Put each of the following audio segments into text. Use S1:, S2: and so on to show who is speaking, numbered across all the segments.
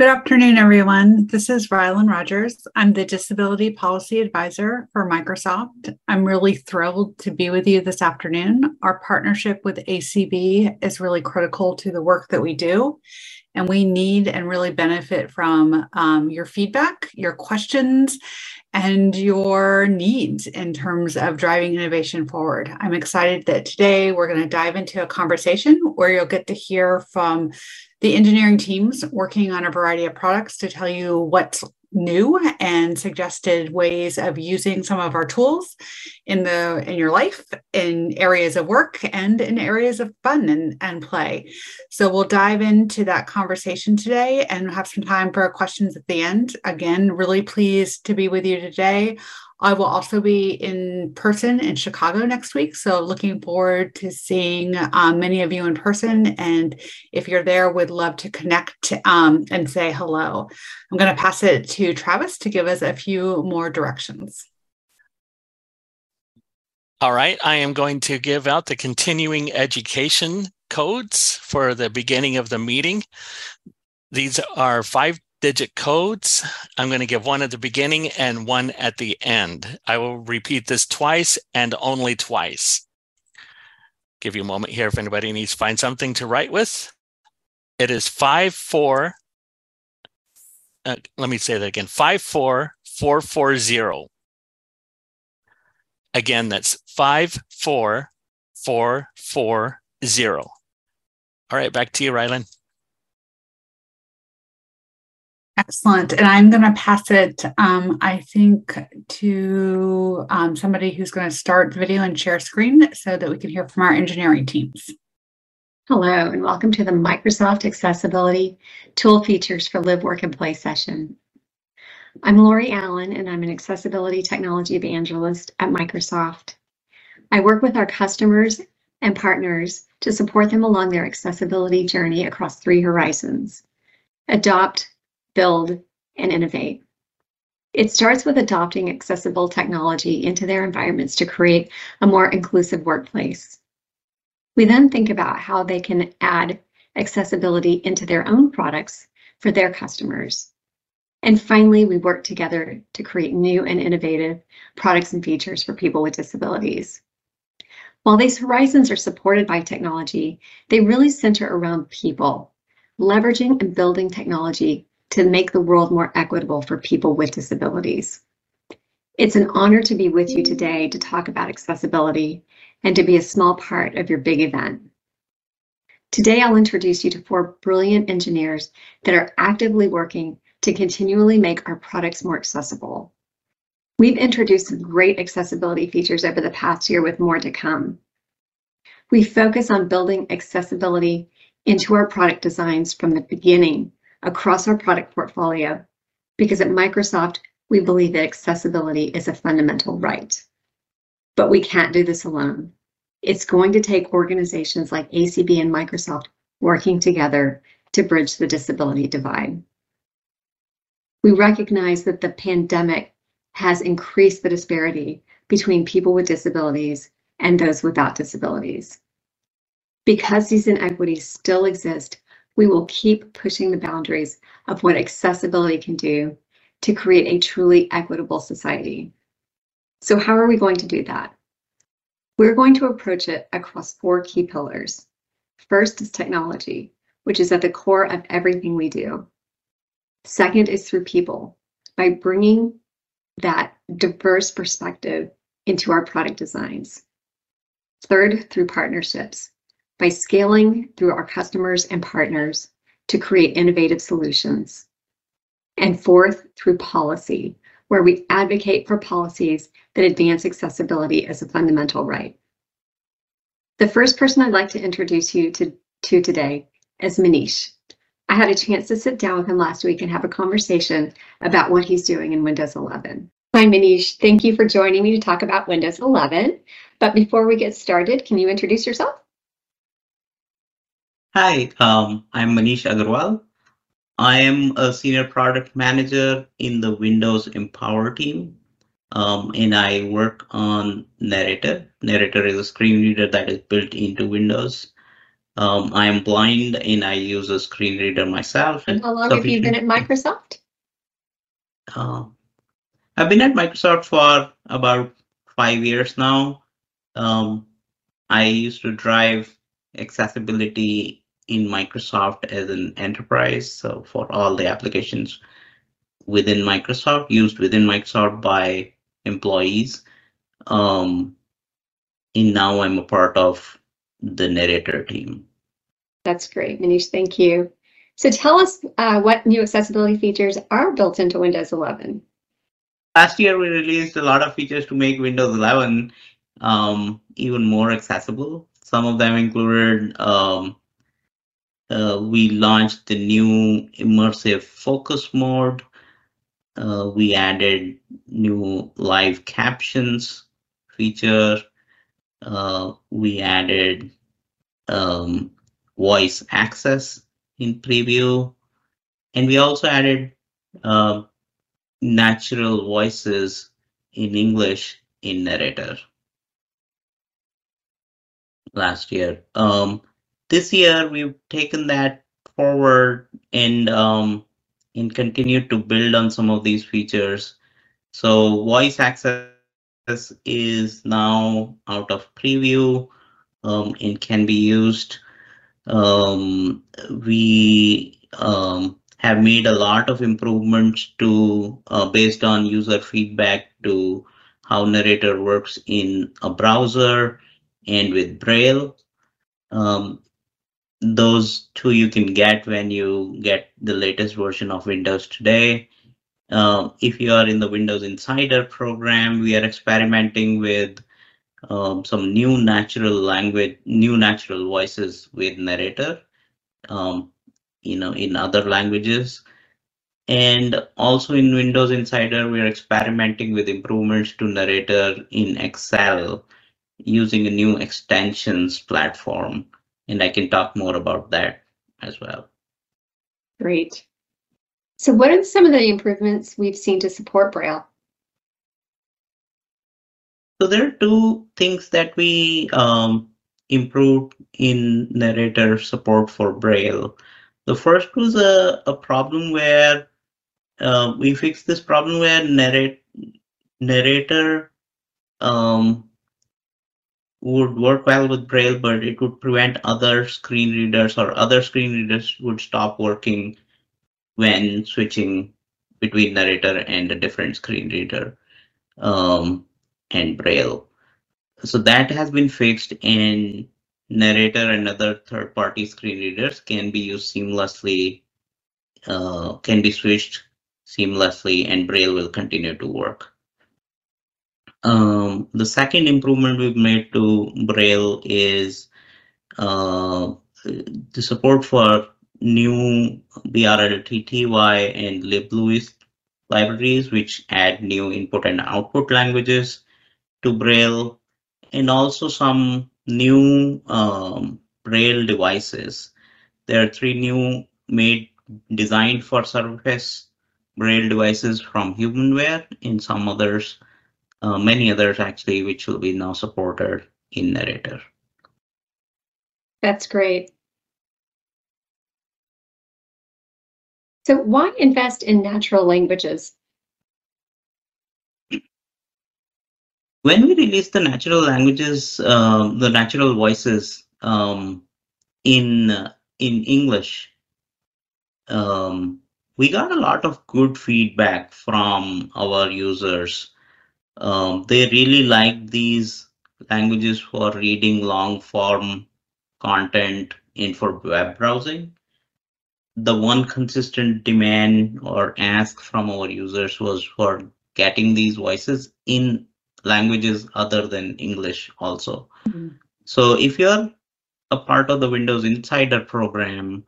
S1: Good afternoon, everyone. This is Rylan Rogers. I'm the Disability Policy Advisor for Microsoft. I'm really thrilled to be with you this afternoon. Our partnership with ACB is really critical to the work that we do, and we need and really benefit from um, your feedback, your questions, and your needs in terms of driving innovation forward. I'm excited that today we're going to dive into a conversation where you'll get to hear from the engineering teams working on a variety of products to tell you what's new and suggested ways of using some of our tools in the in your life in areas of work and in areas of fun and, and play. So we'll dive into that conversation today and have some time for questions at the end. Again really pleased to be with you today I will also be in person in Chicago next week. So, looking forward to seeing um, many of you in person. And if you're there, would love to connect um, and say hello. I'm going to pass it to Travis to give us a few more directions.
S2: All right. I am going to give out the continuing education codes for the beginning of the meeting. These are five digit codes. I'm going to give one at the beginning and one at the end. I will repeat this twice and only twice. Give you a moment here if anybody needs to find something to write with. It is five four. Uh, let me say that again. Five four. Again, that's five four. All right, back to you, Rylan.
S1: Excellent. And I'm going to pass it, um, I think, to um, somebody who's going to start the video and share screen so that we can hear from our engineering teams.
S3: Hello, and welcome to the Microsoft Accessibility Tool Features for Live, Work, and Play session. I'm Lori Allen, and I'm an accessibility technology evangelist at Microsoft. I work with our customers and partners to support them along their accessibility journey across three horizons. Adopt, build, and innovate. It starts with adopting accessible technology into their environments to create a more inclusive workplace. We then think about how they can add accessibility into their own products for their customers. And finally, we work together to create new and innovative products and features for people with disabilities. While these horizons are supported by technology, they really center around people, leveraging and building technology to make the world more equitable for people with disabilities. It's an honor to be with you today to talk about accessibility and to be a small part of your big event. Today, I'll introduce you to four brilliant engineers that are actively working to continually make our products more accessible. We've introduced some great accessibility features over the past year with more to come. We focus on building accessibility into our product designs from the beginning across our product portfolio because at Microsoft, we believe that accessibility is a fundamental right. But we can't do this alone. It's going to take organizations like ACB and Microsoft working together to bridge the disability divide. We recognize that the pandemic has increased the disparity between people with disabilities and those without disabilities. Because these inequities still exist, we will keep pushing the boundaries of what accessibility can do to create a truly equitable society. So how are we going to do that? We're going to approach it across four key pillars. First is technology, which is at the core of everything we do. Second is through people, by bringing that diverse perspective into our product designs. Third, through partnerships, by scaling through our customers and partners to create innovative solutions. And fourth, through policy, where we advocate for policies that advance accessibility as a fundamental right. The first person I'd like to introduce you to, to today is Manish. I had a chance to sit down with him last week and have a conversation about what he's doing in Windows 11. Hi, Manish. Thank you for joining me to talk about Windows 11. But before we get started, can you introduce yourself?
S4: Hi, um, I'm Manish Agarwal. I am a senior product manager in the Windows Empower team, um, and I work on Narrator. Narrator is a screen reader that is built into Windows. Um, I am blind and I use a screen reader myself.
S3: And how long have you been at Microsoft?
S4: Uh, I've been at Microsoft for about five years now. Um, I used to drive accessibility in Microsoft as an enterprise. So for all the applications within Microsoft, used within Microsoft by employees. Um, and now I'm a part of the narrator team.
S3: That's great, Manish. Thank you. So tell us uh, what new accessibility features are built into Windows 11.
S4: Last year, we released a lot of features to make Windows 11 um, even more accessible. Some of them included um, uh, we launched the new immersive focus mode. Uh, we added new live captions feature. Uh, we added um, voice access in preview. And we also added uh, natural voices in English in narrator last year. Um, this year we've taken that forward and um, and continued to build on some of these features. So voice access is now out of preview um, and can be used. Um, we um, have made a lot of improvements to uh, based on user feedback to how narrator works in a browser and with Braille. Um, those two you can get when you get the latest version of Windows today. Um, if you are in the Windows Insider program, we are experimenting with um, some new natural language, new natural voices with narrator, um, you know, in other languages. And also in Windows Insider, we are experimenting with improvements to narrator in Excel using a new extensions platform and I can talk more about that as well.
S3: Great. So what are some of the improvements we've seen to support Braille?
S4: So there are two things that we um, improved in narrator support for Braille. The first was a, a problem where uh, we fixed this problem where narrate, narrator um, would work well with Braille, but it would prevent other screen readers or other screen readers would stop working when switching between narrator and a different screen reader um, and Braille. So that has been fixed and narrator and other third party screen readers can be used seamlessly, uh, can be switched seamlessly and Braille will continue to work. Um, the second improvement we've made to Braille is uh, the support for new BRLTTY and LibLouis libraries, which add new input and output languages to Braille, and also some new um, Braille devices. There are three new made designed for Surface Braille devices from Humanware, and some others uh, many others actually, which will be now supported in Narrator.
S3: That's great. So why invest in natural languages?
S4: When we released the natural languages, uh, the natural voices um, in uh, in English, um, we got a lot of good feedback from our users um, they really like these languages for reading long form content and for web browsing. The one consistent demand or ask from our users was for getting these voices in languages other than English also. Mm-hmm. So if you're a part of the Windows Insider program,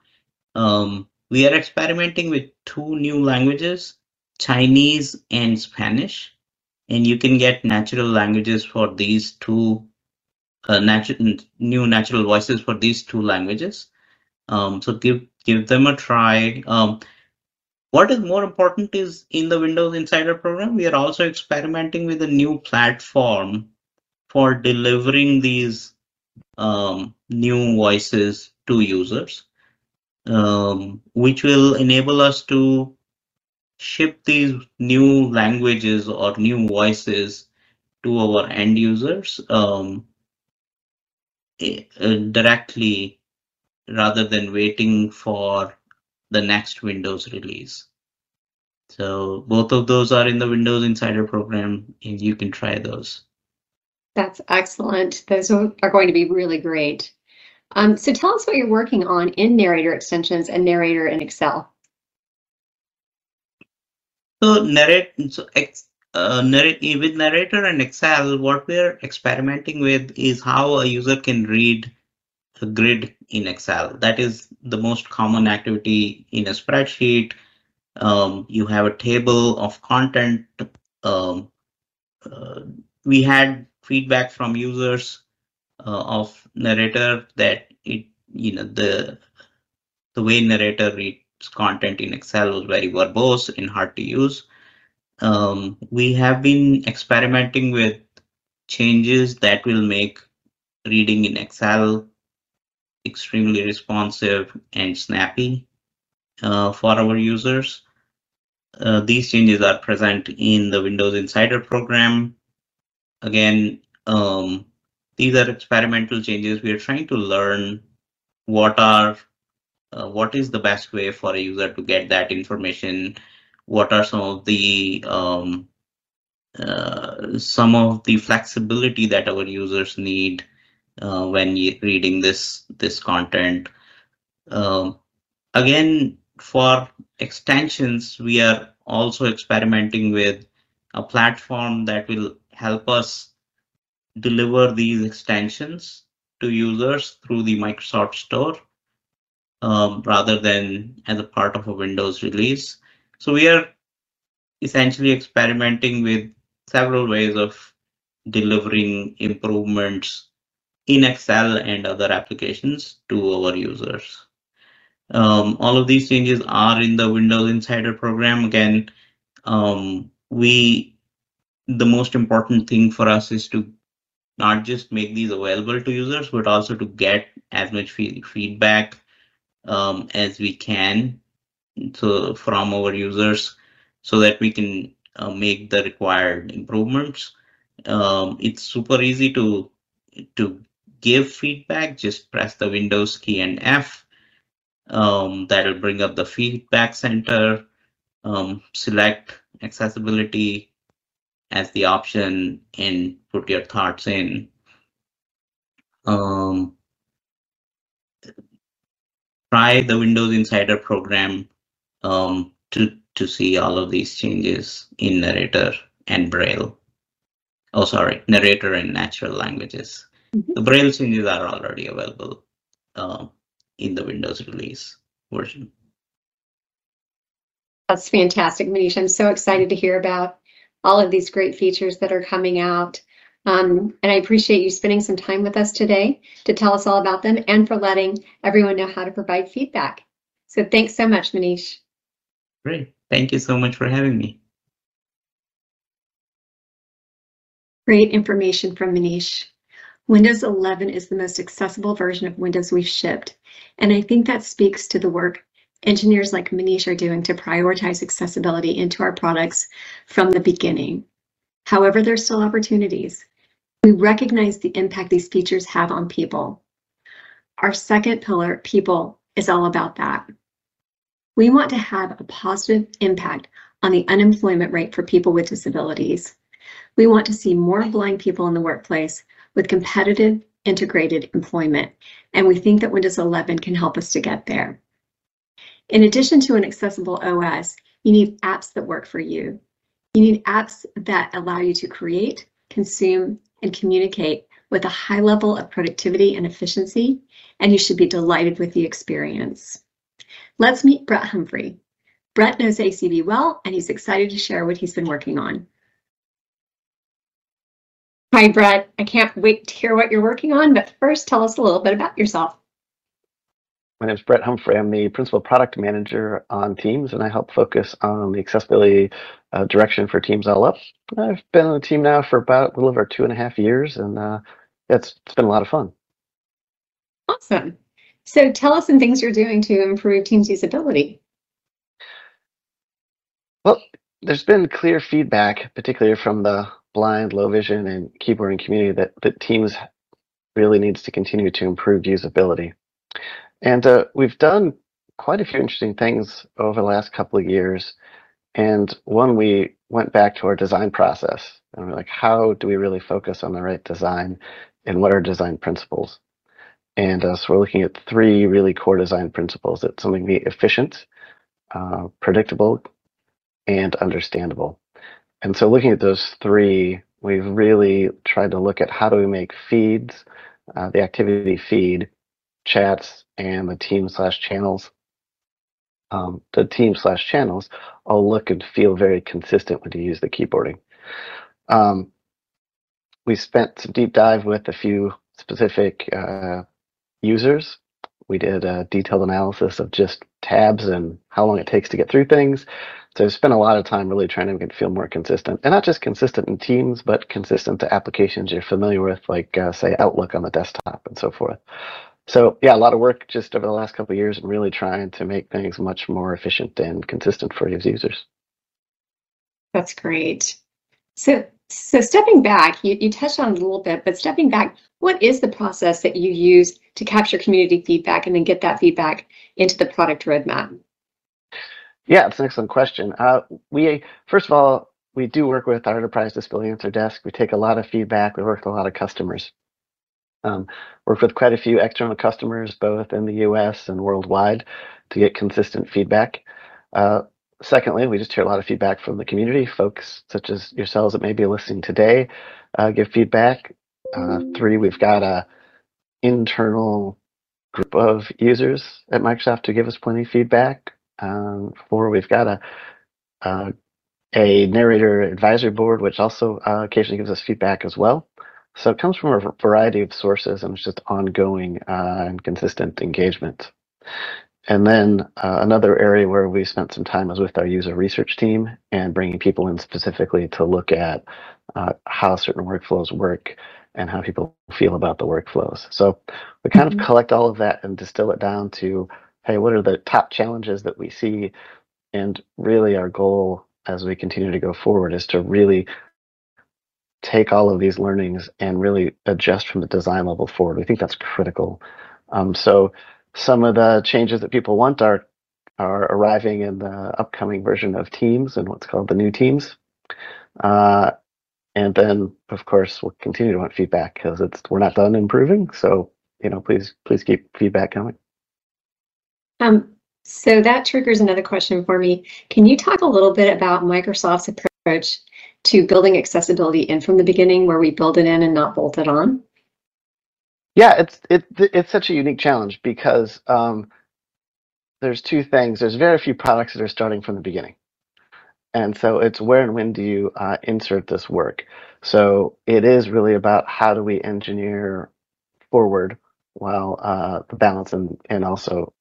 S4: um, we are experimenting with two new languages, Chinese and Spanish and you can get natural languages for these two uh, natural new natural voices for these two languages. Um, so give give them a try. Um, what is more important is in the Windows Insider program, we are also experimenting with a new platform for delivering these um, new voices to users, um, which will enable us to ship these new languages or new voices to our end users um, eh, uh, directly rather than waiting for the next Windows release. So both of those are in the Windows Insider program and you can try those.
S3: That's excellent. Those are going to be really great. Um, so tell us what you're working on in Narrator extensions and Narrator in Excel.
S4: So narrate, so uh, narrate with narrator and Excel, what we're experimenting with is how a user can read a grid in Excel. That is the most common activity in a spreadsheet. Um, you have a table of content. Um, uh, we had feedback from users uh, of narrator that it, you know, the the way narrator reads content in Excel was very verbose and hard to use. Um, we have been experimenting with changes that will make reading in Excel extremely responsive and snappy uh, for our users. Uh, these changes are present in the Windows Insider program. Again, um, these are experimental changes. We are trying to learn what are uh, what is the best way for a user to get that information? What are some of the um, uh, some of the flexibility that our users need uh, when reading this this content? Um, again for extensions we are also experimenting with a platform that will help us deliver these extensions to users through the Microsoft Store um, rather than as a part of a Windows release. So we are essentially experimenting with several ways of delivering improvements in Excel and other applications to our users. Um, all of these changes are in the Windows Insider program. Again, um, we the most important thing for us is to not just make these available to users, but also to get as much feedback um, as we can so from our users so that we can uh, make the required improvements. Um, it's super easy to to give feedback. Just press the Windows key and F. Um, that'll bring up the feedback center. Um, select accessibility as the option and put your thoughts in. Um, try the Windows Insider program um, to, to see all of these changes in narrator and Braille. Oh, sorry, narrator and natural languages. Mm -hmm. The Braille changes are already available uh, in the Windows release version.
S3: That's fantastic, Manish. I'm so excited to hear about all of these great features that are coming out. Um, and I appreciate you spending some time with us today to tell us all about them and for letting everyone know how to provide feedback. So thanks so much, Manish.
S4: Great. Thank you so much for having me.
S3: Great information from Manish. Windows 11 is the most accessible version of Windows we've shipped, and I think that speaks to the work engineers like Manish are doing to prioritize accessibility into our products from the beginning. However, there's still opportunities. We recognize the impact these features have on people. Our second pillar, people, is all about that. We want to have a positive impact on the unemployment rate for people with disabilities. We want to see more blind people in the workplace with competitive integrated employment, and we think that Windows 11 can help us to get there. In addition to an accessible OS, you need apps that work for you. You need apps that allow you to create, consume, and communicate with a high level of productivity and efficiency, and you should be delighted with the experience. Let's meet Brett Humphrey. Brett knows ACB well, and he's excited to share what he's been working on. Hi, Brett. I can't wait to hear what you're working on, but first tell us a little bit about yourself.
S5: My name is Brett Humphrey. I'm the principal product manager on Teams, and I help focus on the accessibility uh, direction for Teams All Up. I've been on the team now for about a little over two and a half years, and uh, it's, it's been a lot of fun.
S3: Awesome. So tell us some things you're doing to improve Teams usability.
S5: Well, there's been clear feedback, particularly from the blind, low vision, and keyboarding community that, that Teams really needs to continue to improve usability. And uh, we've done quite a few interesting things over the last couple of years. And one, we went back to our design process and we're like, how do we really focus on the right design and what are design principles? And uh, so we're looking at three really core design principles that something be efficient, uh, predictable, and understandable. And so looking at those three, we've really tried to look at how do we make feeds, uh, the activity feed, chats, and the team slash channels, um, the team slash channels all look and feel very consistent when you use the keyboarding. Um, we spent some deep dive with a few specific uh, users. We did a detailed analysis of just tabs and how long it takes to get through things. So I've spent a lot of time really trying to make it feel more consistent, and not just consistent in Teams, but consistent to applications you're familiar with, like uh, say Outlook on the desktop and so forth. So yeah, a lot of work just over the last couple of years, and really trying to make things much more efficient and consistent for his users.
S3: That's great. So, so stepping back, you, you touched on it a little bit, but stepping back, what is the process that you use to capture community feedback and then get that feedback into the product roadmap?
S5: Yeah, it's an excellent question. Uh, we first of all, we do work with our enterprise disability answer desk. We take a lot of feedback. We work with a lot of customers. Um, work with quite a few external customers, both in the U.S. and worldwide, to get consistent feedback. Uh, secondly, we just hear a lot of feedback from the community. Folks such as yourselves that may be listening today uh, give feedback. Uh, three, we've got a internal group of users at Microsoft to give us plenty of feedback. Um, four, we've got a, narrator advisory board, which also occasionally gives us feedback as well. So it comes from a variety of sources and it's just ongoing uh, and consistent engagement. And then uh, another area where we spent some time was with our user research team and bringing people in specifically to look at uh, how certain workflows work and how people feel about the workflows. So we kind mm-hmm. of collect all of that and distill it down to hey, what are the top challenges that we see? And really, our goal as we continue to go forward is to really take all of these learnings and really adjust from the design level forward. We think that's critical. Um, so some of the changes that people want are are arriving in the upcoming version of Teams and what's called the new Teams. Uh, and then, of course, we'll continue to want feedback because it's we're not done improving. So you know, please please keep feedback coming.
S3: Um, so that triggers another question for me. Can you talk a little bit about Microsoft's approach to building accessibility in from the beginning, where we build it in and not bolt it on?
S5: Yeah, it's it, it's such a unique challenge because um, there's two things. There's very few products that are starting from the beginning, and so it's where and when do you uh, insert this work. So it is really about how do we engineer forward while uh, the balance and and also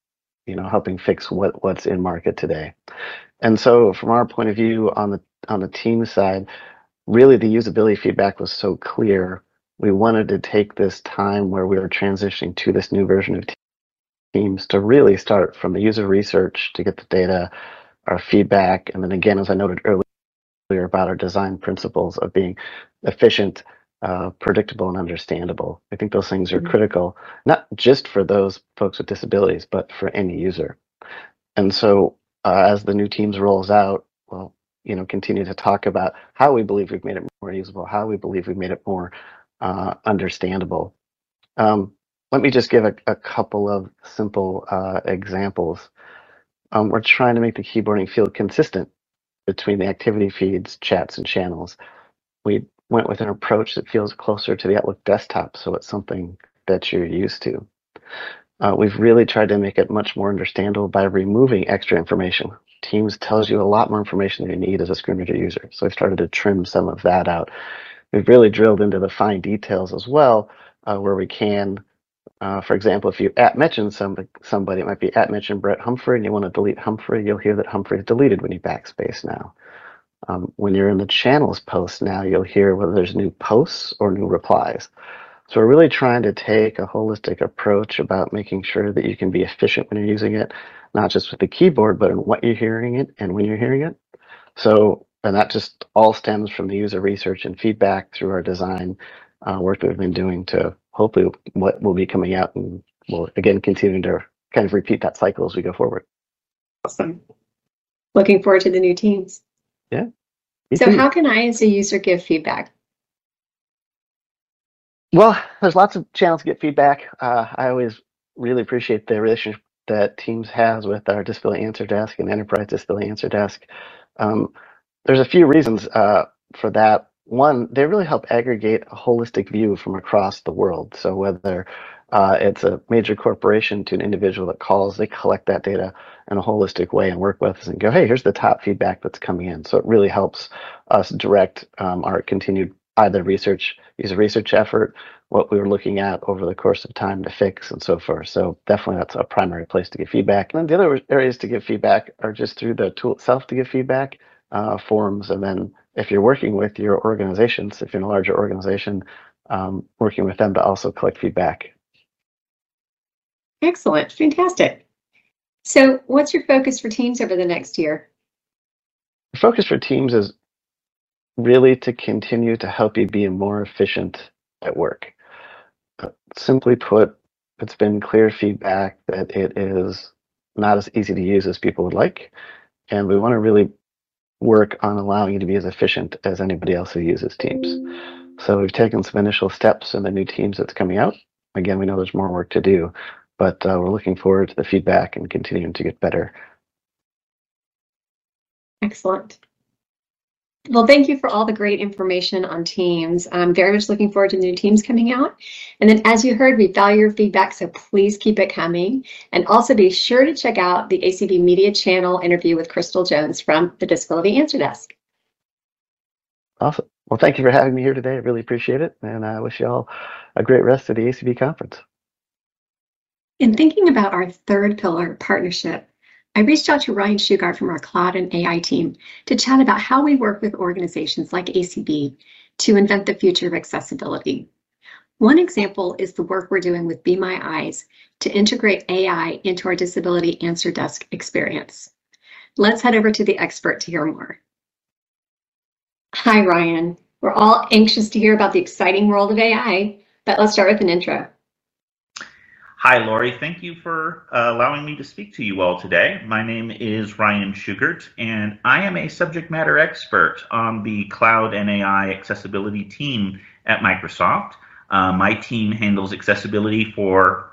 S5: you know helping fix what what's in market today. And so from our point of view on the on the team side, really the usability feedback was so clear. We wanted to take this time where we were transitioning to this new version of Teams to really start from the user research to get the data, our feedback, and then again, as I noted earlier about our design principles of being efficient, uh, predictable, and understandable. I think those things are mm-hmm. critical, not just for those folks with disabilities, but for any user. And so uh, as the new teams rolls out, well, you know, continue to talk about how we believe we've made it more usable, how we believe we've made it more uh, understandable. Um, let me just give a, a couple of simple uh, examples. Um, we're trying to make the keyboarding feel consistent between the activity feeds, chats, and channels. We went with an approach that feels closer to the Outlook desktop, so it's something that you're used to. Uh, we've really tried to make it much more understandable by removing extra information. Teams tells you a lot more information than you need as a screen reader user. So we've started to trim some of that out. we've really drilled into the fine details as well, uh, where we can. Uh, for example, if you at mention somebody, somebody, it might be at mention Brett Humphrey, and you want to delete Humphrey, you'll hear that Humphrey is deleted when you backspace now. Um, when you're in the channels post now, you'll hear whether there's new posts or new replies. So we're really trying to take a holistic approach about making sure that you can be efficient when you're using it, not just with the keyboard, but in what you're hearing it and when you're hearing it. So, and that just all stems from the user research and feedback through our design uh, work that we've been doing to hopefully what will be coming out and we'll again continue to kind of repeat that cycle as we go forward.
S3: Awesome. Looking forward to the new teams.
S5: Yeah.
S3: So too. how can I as a user give feedback?
S5: Well, there's lots of channels to get feedback. Uh, I always really appreciate the relationship that Teams has with our Disability Answer Desk and Enterprise Disability Answer Desk. Um, there's a few reasons uh, for that. One, they really help aggregate a holistic view from across the world. So whether uh, it's a major corporation to an individual that calls, they collect that data in a holistic way and work with us and go, hey, here's the top feedback that's coming in. So it really helps us direct um, our continued either research, user research effort, what we were looking at over the course of time to fix and so forth. So definitely that's a primary place to give feedback. And then the other areas to give feedback are just through the tool itself to give feedback, uh, forums, and then if you're working with your organizations, if you're in a larger organization, um, working with them to also collect feedback.
S3: Excellent, fantastic. So what's your focus for teams over the next year?
S5: The focus for teams is really to continue to help you be more efficient at work. Uh, simply put, it's been clear feedback that it is not as easy to use as people would like. And we want to really work on allowing you to be as efficient as anybody else who uses Teams. So we've taken some initial steps in the new Teams that's coming out. Again, we know there's more work to do, but uh, we're looking forward to the feedback and continuing to get better.
S3: Excellent. Well, thank you for all the great information on teams. I'm very much looking forward to new teams coming out. And then as you heard, we value your feedback, so please keep it coming. And also be sure to check out the ACB Media Channel interview with Crystal Jones from the Disability Answer Desk.
S5: Awesome. Well, thank you for having me here today. I really appreciate it. And I wish you all a great rest of the ACB conference.
S3: In thinking about our third pillar, partnership, I reached out to Ryan Shugart from our cloud and AI team to chat about how we work with organizations like ACB to invent the future of accessibility. One example is the work we're doing with Be My Eyes to integrate AI into our disability answer desk experience. Let's head over to the expert to hear more. Hi, Ryan. We're all anxious to hear about the exciting world of AI, but let's start with an intro.
S6: Hi, Lori. Thank you for uh, allowing me to speak to you all today. My name is Ryan Shugart, and I am a subject matter expert on the Cloud and AI accessibility team at Microsoft. Uh, my team handles accessibility for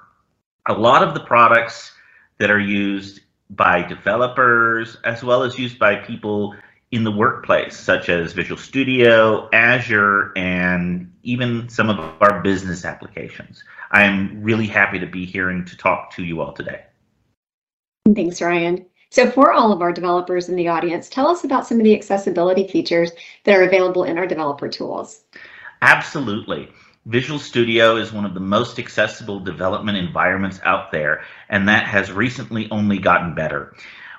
S6: a lot of the products that are used by developers as well as used by people in the workplace, such as Visual Studio, Azure, and even some of our business applications. I am really happy to be here and to talk to you all today.
S3: Thanks, Ryan. So for all of our developers in the audience, tell us about some of the accessibility features that are available in our developer tools.
S6: Absolutely. Visual Studio is one of the most accessible development environments out there, and that has recently only gotten better.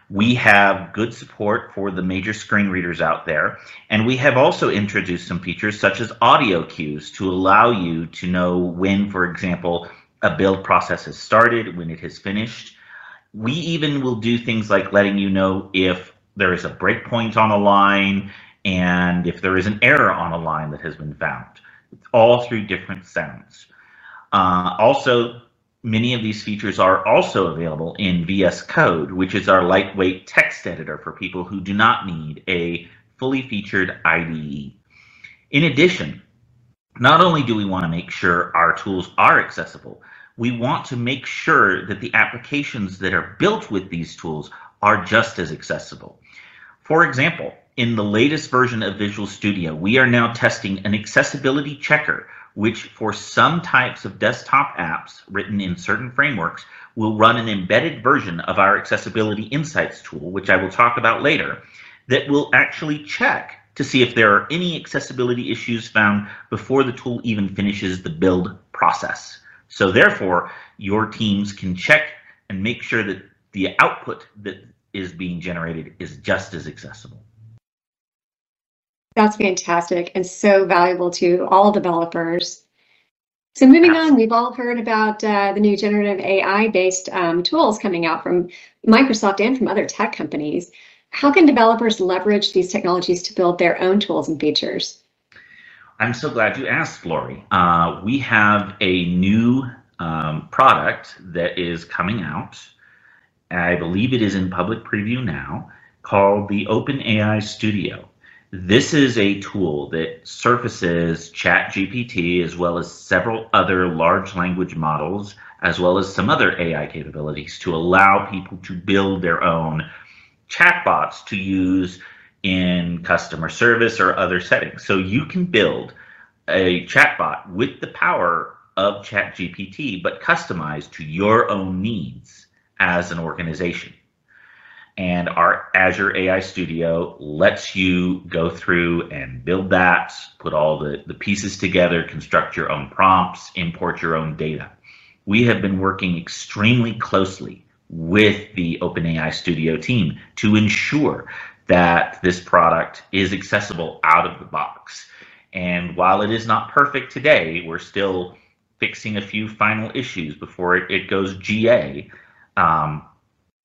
S6: We have good support for the major screen readers out there, and we have also introduced some features such as audio cues to allow you to know when, for example, a build process has started, when it has finished. We even will do things like letting you know if there is a breakpoint on a line and if there is an error on a line that has been found, It's all through different sounds. Uh, also, Many of these features are also available in VS Code, which is our lightweight text editor for people who do not need a fully featured IDE. In addition, not only do we want to make sure our tools are accessible, we want to make sure that the applications that are built with these tools are just as accessible. For example, in the latest version of Visual Studio, we are now testing an accessibility checker which for some types of desktop apps written in certain frameworks will run an embedded version of our Accessibility Insights tool, which I will talk about later, that will actually check to see if there are any accessibility issues found before the tool even finishes the build process. So therefore, your teams can check and make sure that the output that is being generated is just as accessible.
S3: That's fantastic and so valuable to all developers. So moving on, we've all heard about uh, the new generative AI-based um, tools coming out from Microsoft and from other tech companies. How can developers leverage these technologies to build their own tools and features?
S6: I'm so glad you asked, Lori. Uh, we have a new um, product that is coming out. I believe it is in public preview now, called the OpenAI Studio. This is a tool that surfaces ChatGPT as well as several other large language models, as well as some other AI capabilities to allow people to build their own chatbots to use in customer service or other settings. So you can build a chatbot with the power of ChatGPT, but customized to your own needs as an organization. And our Azure AI Studio lets you go through and build that, put all the, the pieces together, construct your own prompts, import your own data. We have been working extremely closely with the OpenAI Studio team to ensure that this product is accessible out of the box. And while it is not perfect today, we're still fixing a few final issues before it, it goes GA. Um,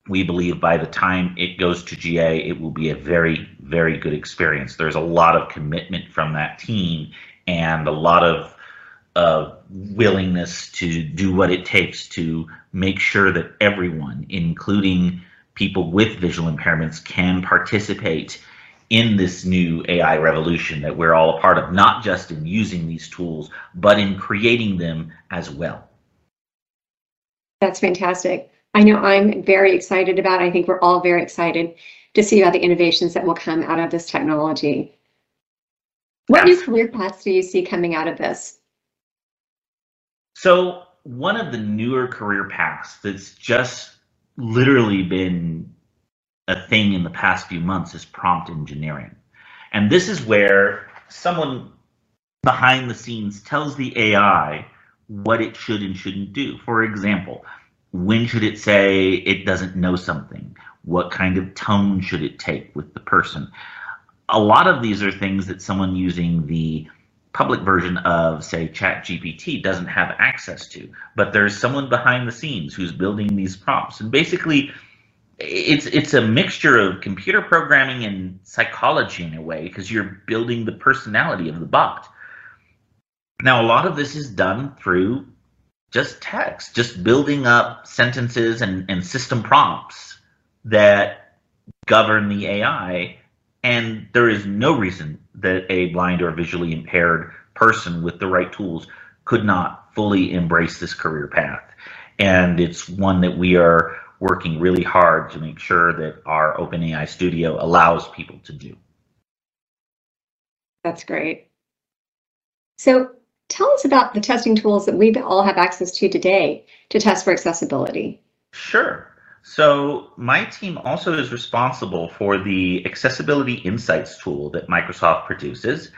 S6: we believe by the time it goes to GA, it will be a very, very good experience. There's a lot of commitment from that team and a lot of uh, willingness to do what it takes to make sure that everyone, including people with visual impairments, can participate in this new AI revolution that we're all a part of, not just in using these tools, but in creating them as well.
S3: That's fantastic. I know I'm very excited about. I think we're all very excited to see about the innovations that will come out of this technology. What new career paths do you see coming out of this?
S6: So, one of the newer career paths that's just literally been a thing in the past few months is prompt engineering. And this is where someone behind the scenes tells the AI what it should and shouldn't do. For example, when should it say it doesn't know something? What kind of tone should it take with the person? A lot of these are things that someone using the public version of, say, ChatGPT doesn't have access to. But there's someone behind the scenes who's building these prompts. And basically, it's it's a mixture of computer programming and psychology in a way because you're building the personality of the bot. Now, a lot of this is done through just text, just building up sentences and, and system prompts that govern the AI. And there is no reason that a blind or visually impaired person with the right tools could not fully embrace this career path. And it's one that we are working really hard to make sure that our OpenAI Studio allows people to do.
S3: That's great. So Tell us about the testing tools that we all have access to today to test for accessibility.
S6: Sure. So my team also is responsible for the Accessibility Insights tool that Microsoft produces.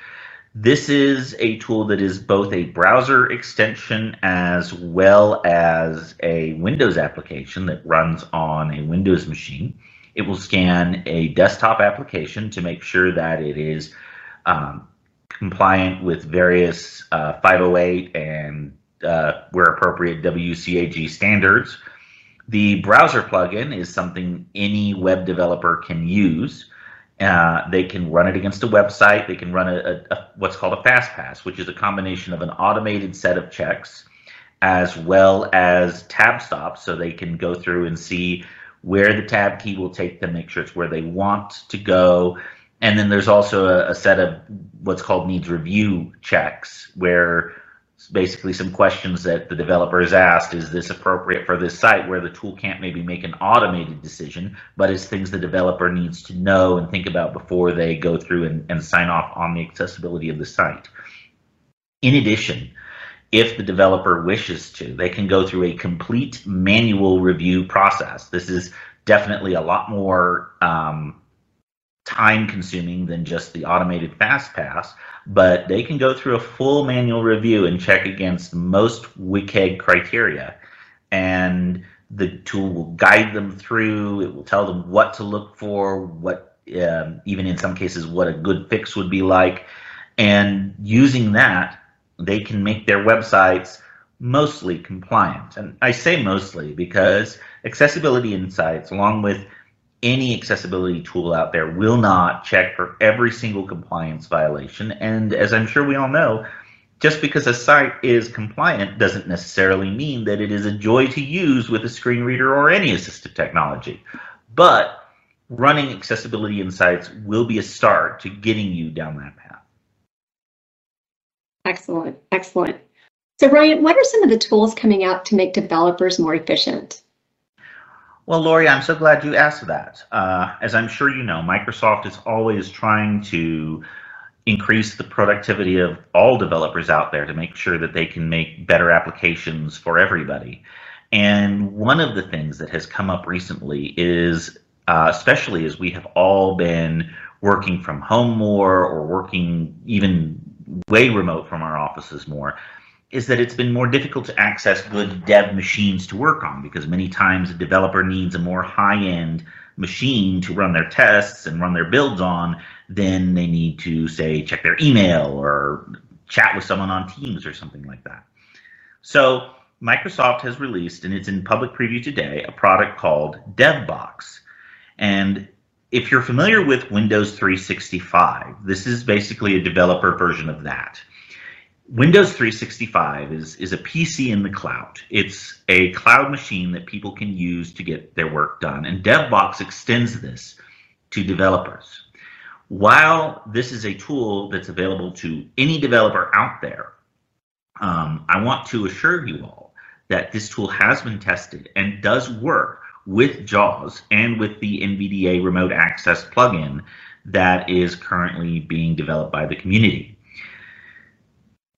S6: This is a tool that is both a browser extension as well as a Windows application that runs on a Windows machine. It will scan a desktop application to make sure that it is um, compliant with various uh, 508 and, uh, where appropriate, WCAG standards. The browser plugin is something any web developer can use. Uh, they can run it against a website. They can run a, a, a, what's called a fast pass, which is a combination of an automated set of checks as well as tab stops, so they can go through and see where the tab key will take them, make sure it's where they want to go, and then there's also a, a, set of what's called needs review checks where basically some questions that the developer has asked is this appropriate for this site where the tool can't maybe make an automated decision but it's things the developer needs to know and think about before they go through and, and sign off on the accessibility of the site. In addition if the developer wishes to they can go through a complete manual review process. This is definitely a lot more um, time consuming than just the automated fast pass, but they can go through a full manual review and check against most WCAG criteria. And the tool will guide them through, it will tell them what to look for, what um, even in some cases what a good fix would be like. And using that, they can make their websites mostly compliant. And I say mostly because accessibility insights, along with any accessibility tool out there, will not check for every single compliance violation. And as I'm sure we all know, just because a site is compliant doesn't necessarily mean that it is a joy to use with a screen reader or any assistive technology. But running accessibility insights will be a start to getting you down that path.
S3: Excellent, excellent. So Ryan, what are some of the tools coming out to make developers more efficient?
S6: Well, Lori, I'm so glad you asked that. Uh, as I'm sure you know, Microsoft is always trying to increase the productivity of all developers out there to make sure that they can make better applications for everybody. And one of the things that has come up recently is, uh, especially as we have all been working from home more or working even way remote from our offices more, is that it's been more difficult to access good dev machines to work on because many times a developer needs a more high end machine to run their tests and run their builds on than they need to, say, check their email or chat with someone on Teams or something like that. So Microsoft has released, and it's in public preview today, a product called DevBox. And if you're familiar with Windows 365, this is basically a developer version of that. Windows 365 is, is a PC in the cloud. It's a cloud machine that people can use to get their work done. And DevBox extends this to developers. While this is a tool that's available to any developer out there, um, I want to assure you all that this tool has been tested and does work with JAWS and with the NVDA remote access plugin that is currently being developed by the community.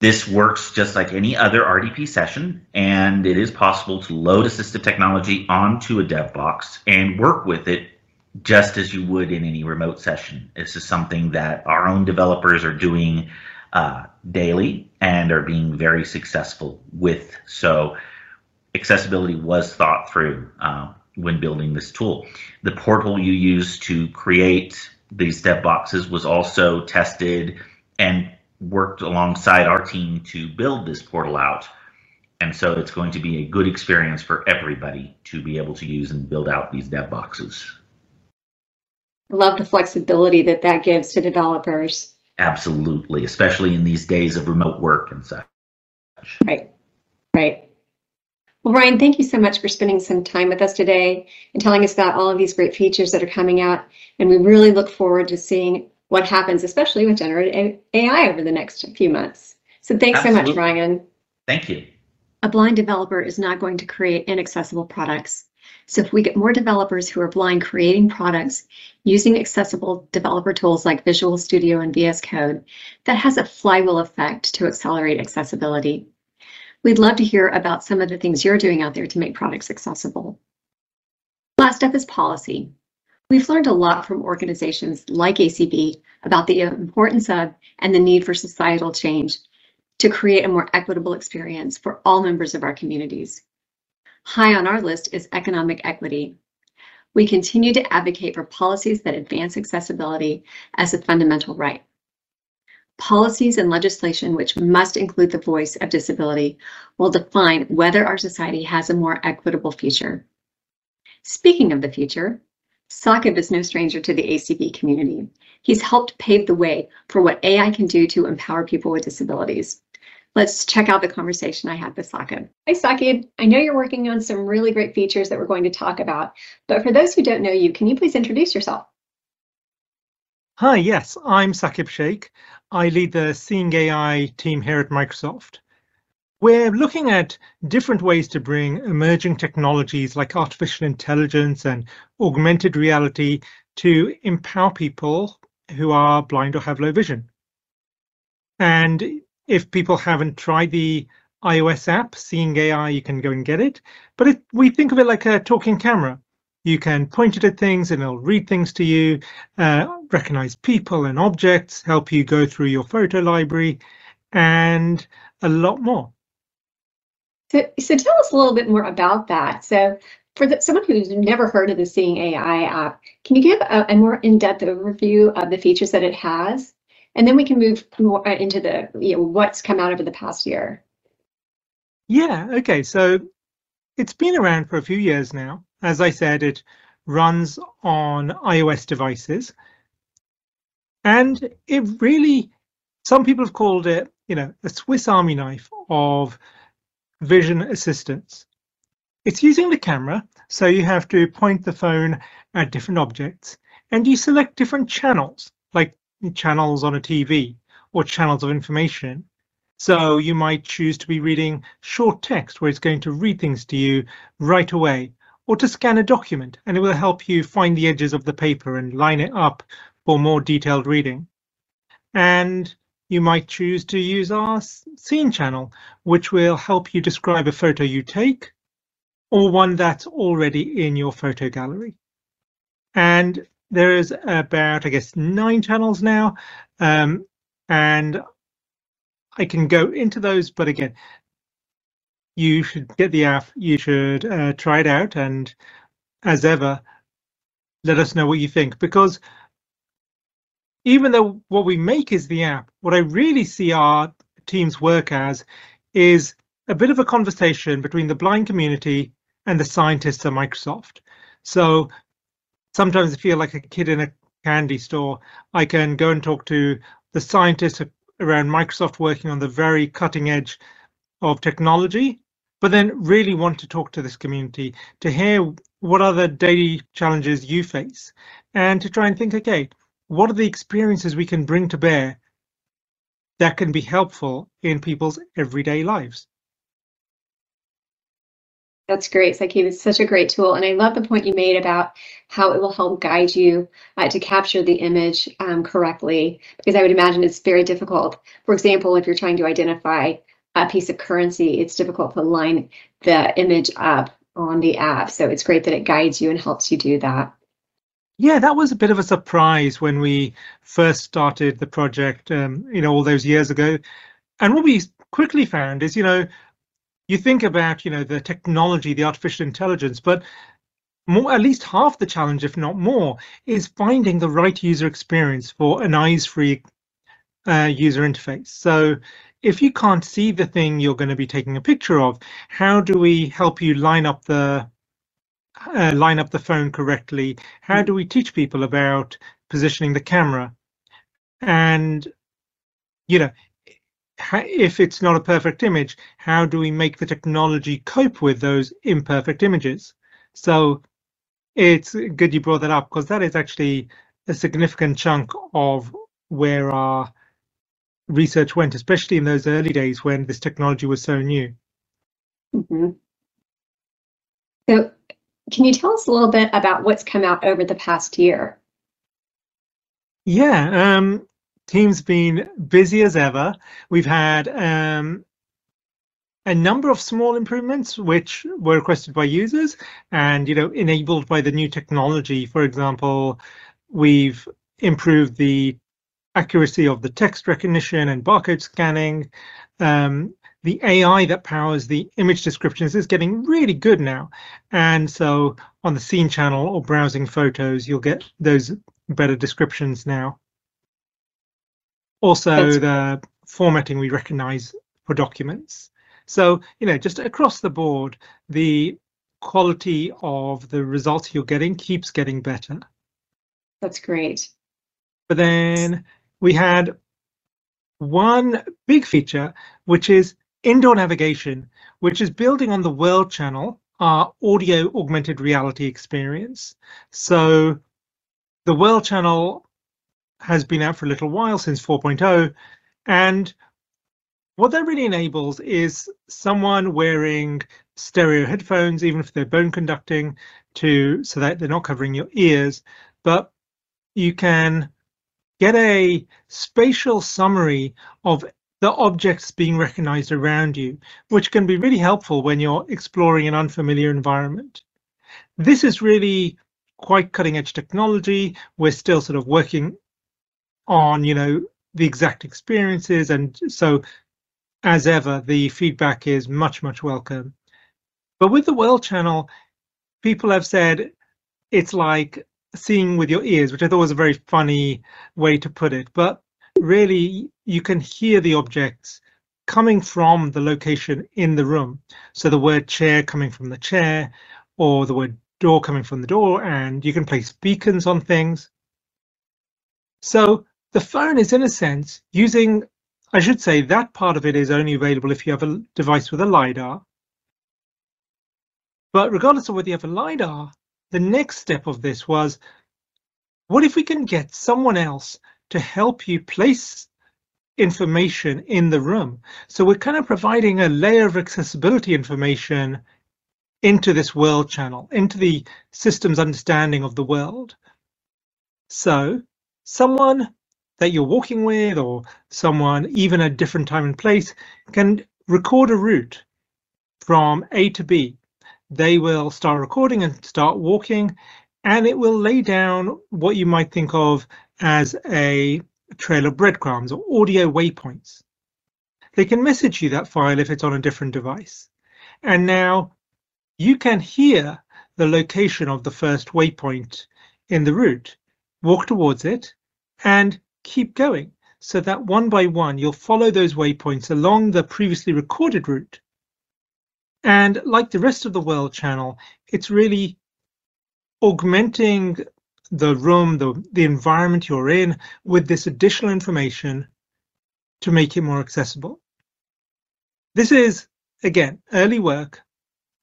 S6: This works just like any other RDP session, and it is possible to load assistive technology onto a dev box and work with it just as you would in any remote session. This is something that our own developers are doing uh, daily and are being very successful with. So accessibility was thought through uh, when building this tool. The portal you use to create these dev boxes was also tested and worked alongside our team to build this portal out. And so it's going to be a good experience for everybody to be able to use and build out these dev boxes.
S3: I love the flexibility that that gives to developers.
S6: Absolutely, especially in these days of remote work and such.
S3: Right, right. Well, Ryan, thank you so much for spending some time with us today and telling us about all of these great features that are coming out. And we really look forward to seeing what happens, especially with generative AI over the next few months. So thanks Absolutely. so much, Ryan.
S6: Thank you.
S3: A blind developer is not going to create inaccessible products. So if we get more developers who are blind creating products using accessible developer tools like Visual Studio and VS Code, that has a flywheel effect to accelerate accessibility. We'd love to hear about some of the things you're doing out there to make products accessible. Last up is policy. We've learned a lot from organizations like ACB about the importance of and the need for societal change to create a more equitable experience for all members of our communities. High on our list is economic equity. We continue to advocate for policies that advance accessibility as a fundamental right. Policies and legislation which must include the voice of disability will define whether our society has a more equitable future. Speaking of the future, Saqib is no stranger to the ACB community. He's helped pave the way for what AI can do to empower people with disabilities. Let's check out the conversation I had with Saqib. Hi, Saqib. I know you're working on some really great features that we're going to talk about, but for those who don't know you, can you please introduce yourself?
S7: Hi, yes, I'm Saqib Shaikh. I lead the Seeing AI team here at Microsoft. We're looking at different ways to bring emerging technologies like artificial intelligence and augmented reality to empower people who are blind or have low vision. And if people haven't tried the iOS app, Seeing AI, you can go and get it. But it, we think of it like a talking camera. You can point it at things and it'll read things to you, uh, recognize people and objects, help you go through your photo library, and a lot more.
S3: So, so tell us a little bit more about that. So for the, someone who's never heard of the Seeing AI app, can you give a, a more in-depth overview of the features that it has? And then we can move more uh, into the you know what's come out over the past year.
S7: Yeah, okay. So it's been around for a few years now. As I said, it runs on iOS devices. And it really, some people have called it, you know, a Swiss Army knife of vision assistance. It's using the camera, so you have to point the phone at different objects and you select different channels, like channels on a TV or channels of information. So you might choose to be reading short text where it's going to read things to you right away, or to scan a document and it will help you find the edges of the paper and line it up for more detailed reading. And you might choose to use our scene channel, which will help you describe a photo you take or one that's already in your photo gallery. And there is about, I guess, nine channels now. Um, and I can go into those, but again, you should get the app, you should uh, try it out, and as ever, let us know what you think because even though what we make is the app, what I really see our teams work as is a bit of a conversation between the blind community and the scientists at Microsoft. So sometimes I feel like a kid in a candy store. I can go and talk to the scientists around Microsoft working on the very cutting edge of technology, but then really want to talk to this community to hear what other daily challenges you face and to try and think, okay, what are the experiences we can bring to bear that can be helpful in people's everyday lives?
S3: That's great, Saqib. It's such a great tool. And I love the point you made about how it will help guide you uh, to capture the image um, correctly, because I would imagine it's very difficult. For example, if you're trying to identify a piece of currency, it's difficult to line the image up on the app. So it's great that it guides you and helps you do that.
S7: Yeah, that was a bit of a surprise when we first started the project, um, you know, all those years ago. And what we quickly found is, you know, you think about, you know, the technology, the artificial intelligence, but more, at least half the challenge, if not more, is finding the right user experience for an eyes-free uh, user interface. So if you can't see the thing you're going to be taking a picture of, how do we help you line up the uh, line up the phone correctly? How do we teach people about positioning the camera? And you know, if it's not a perfect image, how do we make the technology cope with those imperfect images? So it's good you brought that up because that is actually a significant chunk of where our research went, especially in those early days when this technology was so new.
S3: Mm -hmm. So can you tell us a little bit about what's come out over the past year?
S7: Yeah, um, team's been busy as ever. We've had um, a number of small improvements which were requested by users and you know enabled by the new technology. For example, we've improved the accuracy of the text recognition and barcode scanning. Um, the AI that powers the image descriptions is getting really good now. And so on the scene channel or browsing photos, you'll get those better descriptions now. Also, That's the formatting we recognize for documents. So, you know, just across the board, the quality of the results you're getting keeps getting better.
S3: That's great.
S7: But then we had one big feature, which is indoor navigation, which is building on the World Channel, our audio augmented reality experience. So the World Channel has been out for a little while since 4.0, and what that really enables is someone wearing stereo headphones, even if they're bone conducting, to so that they're not covering your ears, but you can get a spatial summary of the objects being recognized around you, which can be really helpful when you're exploring an unfamiliar environment. this is really quite cutting edge technology. We're still sort of working on, you know, the exact experiences. And so as ever, the feedback is much, much welcome. But with the World Channel, people have said it's like seeing with your ears, which I thought was a very funny way to put it. But really, you can hear the objects coming from the location in the room. So the word chair coming from the chair, or the word door coming from the door, and you can place beacons on things. So the phone is, in a sense, using, I should say, that part of it is only available if you have a device with a LiDAR. But regardless of whether you have a LiDAR, the next step of this was, what if we can get someone else to help you place information in the room? So we're kind of providing a layer of accessibility information into this world channel, into the system's understanding of the world. So someone that you're walking with or someone even at a different time and place can record a route from A to B. They will start recording and start walking and it will lay down what you might think of as a trail of breadcrumbs or audio waypoints. They can message you that file if it's on a different device. And now you can hear the location of the first waypoint in the route, walk towards it, and keep going so that one by one you'll follow those waypoints along the previously recorded route. And like the rest of the world channel, it's really augmenting the room, the, the environment you're in with this additional information to make it more accessible. This is, again, early work,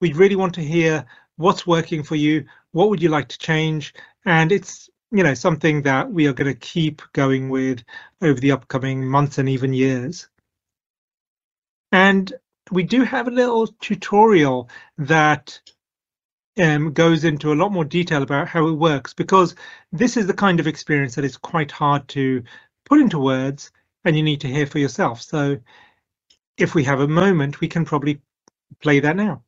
S7: we really want to hear what's working for you, what would you like to change, and it's you know something that we are going to keep going with over the upcoming months and even years. And we do have a little tutorial that um, goes into a lot more detail about how it works because this is the kind of experience that is quite hard to put into words and you need to hear for yourself. So if we have a moment, we can probably play that now.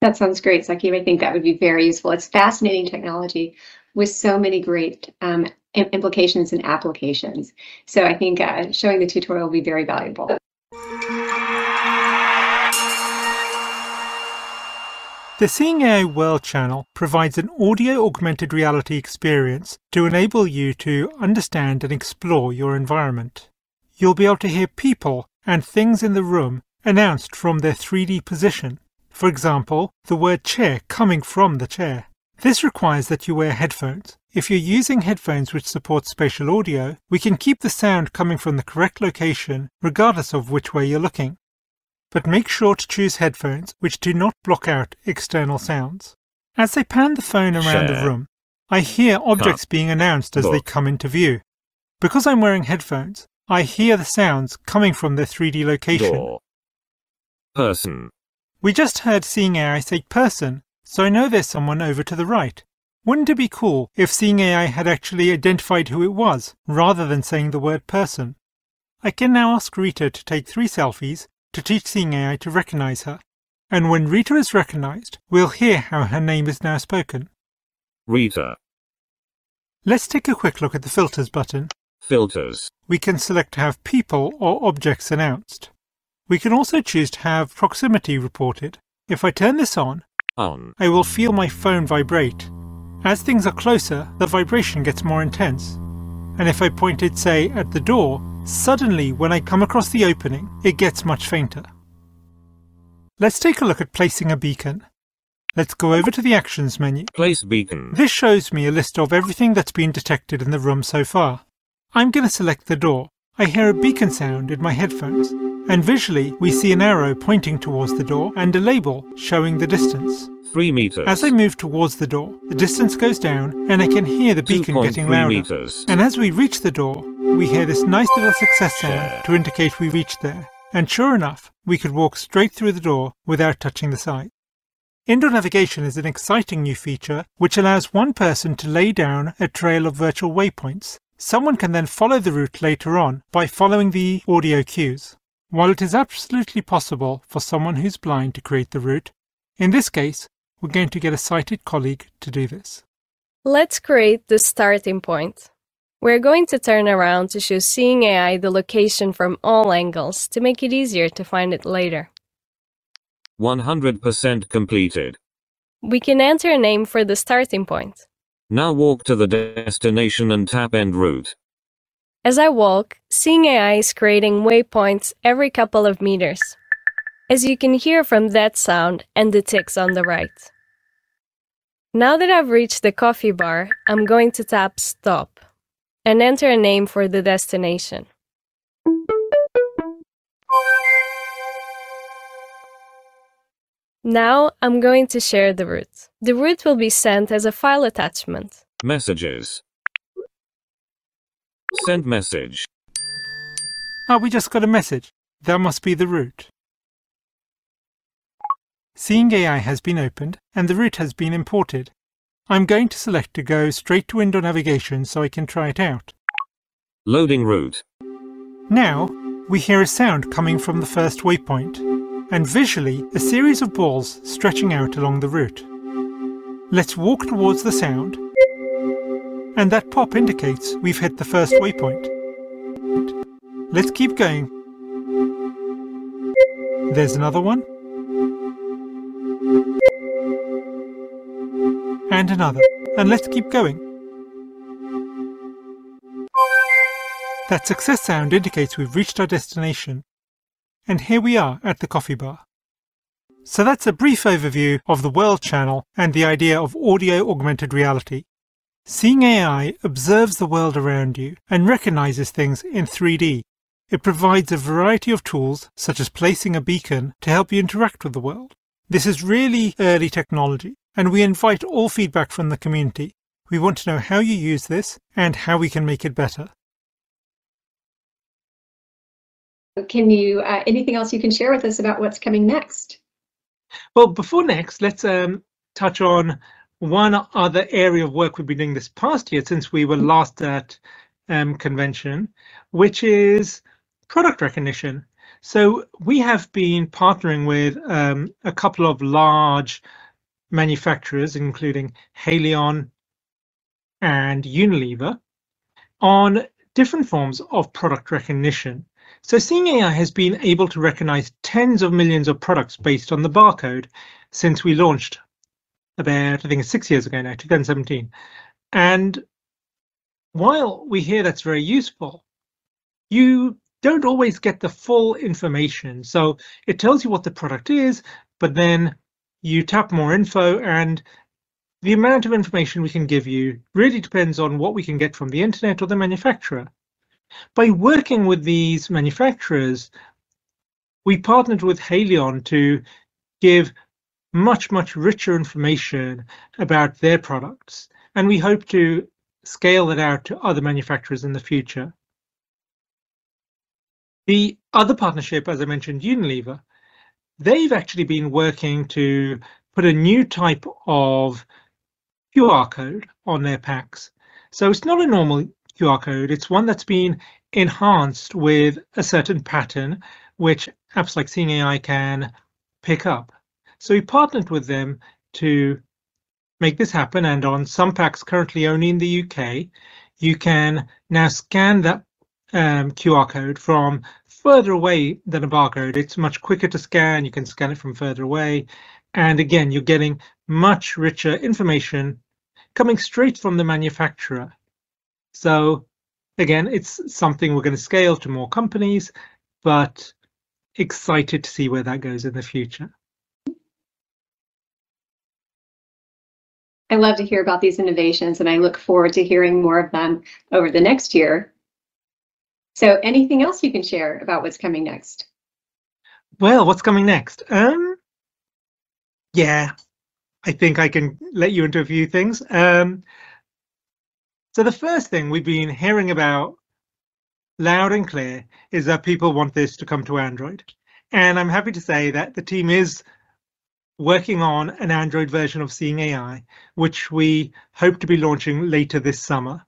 S3: That sounds great, Saqib. I think that would be very useful. It's fascinating technology with so many great um, implications and applications. So I think uh, showing the tutorial will be very valuable.
S7: The Seeing AI World channel provides an audio augmented reality experience to enable you to understand and explore your environment. You'll be able to hear people and things in the room announced from their 3D position for example, the word chair coming from the chair. This requires that you wear headphones. If you're using headphones which support spatial audio, we can keep the sound coming from the correct location regardless of which way you're looking. But make sure to choose headphones which do not block out external sounds. As they pan the phone around the room, I hear objects being announced as they come into view. Because I'm wearing headphones, I hear the sounds coming from their 3D location.
S8: Door. Person.
S7: We just heard Seeing AI say person, so I know there's someone over to the right. Wouldn't it be cool if Seeing AI had actually identified who it was, rather than saying the word person? I can now ask Rita to take three selfies to teach Seeing AI to recognize her. And when Rita is recognized, we'll hear how her name is now spoken.
S8: Rita.
S7: Let's take a quick look at the Filters button.
S8: Filters.
S7: We can select to have people or objects announced. We can also choose to have proximity reported. If I turn this on,
S8: on,
S7: I will feel my phone vibrate. As things are closer, the vibration gets more intense. And if I point it, say, at the door, suddenly when I come across the opening, it gets much fainter. Let's take a look at placing a beacon. Let's go over to the Actions menu.
S8: Place beacon.
S7: This shows me a list of everything that's been detected in the room so far. I'm going to select the door. I hear a beacon sound in my headphones and visually we see an arrow pointing towards the door and a label showing the distance.
S8: 3 meters.
S7: As I move towards the door, the distance goes down and I can hear the beacon getting louder.
S8: Meters.
S7: And as we reach the door, we hear this nice little success sound to indicate we reached there. And sure enough, we could walk straight through the door without touching the side. Indoor navigation is an exciting new feature which allows one person to lay down a trail of virtual waypoints. Someone can then follow the route later on by following the audio cues. While it is absolutely possible for someone who's blind to create the route, in this case, we're going to get a sighted colleague to do this.
S9: Let's create the starting point. We're going to turn around to show Seeing AI the location from all angles to make it easier to find it later.
S8: 100% completed.
S9: We can enter a name for the starting point.
S8: Now walk to the destination and tap End Route.
S9: As I walk, Seeing AI is creating waypoints every couple of meters. As you can hear from that sound and the ticks on the right. Now that I've reached the coffee bar, I'm going to tap Stop and enter a name for the destination. Now I'm going to share the route. The route will be sent as a file attachment.
S8: Messages. Send message.
S7: Ah, we just got a message. That must be the route. Seeing AI has been opened and the route has been imported. I'm going to select to go straight to indoor navigation so I can try it out.
S8: Loading route.
S7: Now, we hear a sound coming from the first waypoint, and visually a series of balls stretching out along the route. Let's walk towards the sound, and that pop indicates we've hit the first waypoint. Let's keep going. There's another one. And another. And let's keep going. That success sound indicates we've reached our destination. And here we are at the coffee bar. So that's a brief overview of the World Channel and the idea of audio augmented reality. Seeing AI observes the world around you and recognizes things in 3D. It provides a variety of tools, such as placing a beacon, to help you interact with the world. This is really early technology, and we invite all feedback from the community. We want to know how you use this and how we can make it better.
S3: Can you, uh, anything else you can share with us about what's coming next?
S7: Well, before next, let's um, touch on one other area of work we've been doing this past year since we were last at um, convention, which is product recognition. So we have been partnering with um, a couple of large manufacturers, including Haleon and Unilever, on different forms of product recognition. So Seeing AI has been able to recognize tens of millions of products based on the barcode since we launched about, I think, six years ago now, 2017. And while we hear that's very useful, you don't always get the full information. So it tells you what the product is, but then you tap more info and the amount of information we can give you really depends on what we can get from the internet or the manufacturer. By working with these manufacturers, we partnered with Haleon to give much, much richer information about their products. And we hope to scale that out to other manufacturers in the future. The other partnership, as I mentioned, Unilever, they've actually been working to put a new type of QR code on their packs. So it's not a normal QR code. It's one that's been enhanced with a certain pattern, which apps like Seeing AI can pick up. So we partnered with them to make this happen. And on some packs currently only in the UK, you can now scan that um, QR code from further away than a barcode. It's much quicker to scan. You can scan it from further away. And again, you're getting much richer information coming straight from the manufacturer. So again, it's something we're going to scale to more companies, but excited to see where that goes in the future.
S3: I love to hear about these innovations and I look forward to hearing more of them over the next year. So anything else you can share about what's coming next?
S7: Well, what's coming next? Um, yeah, I think I can let you into a few things. Um, so the first thing we've been hearing about loud and clear is that people want this to come to Android. And I'm happy to say that the team is working on an Android version of Seeing AI, which we hope to be launching later this summer.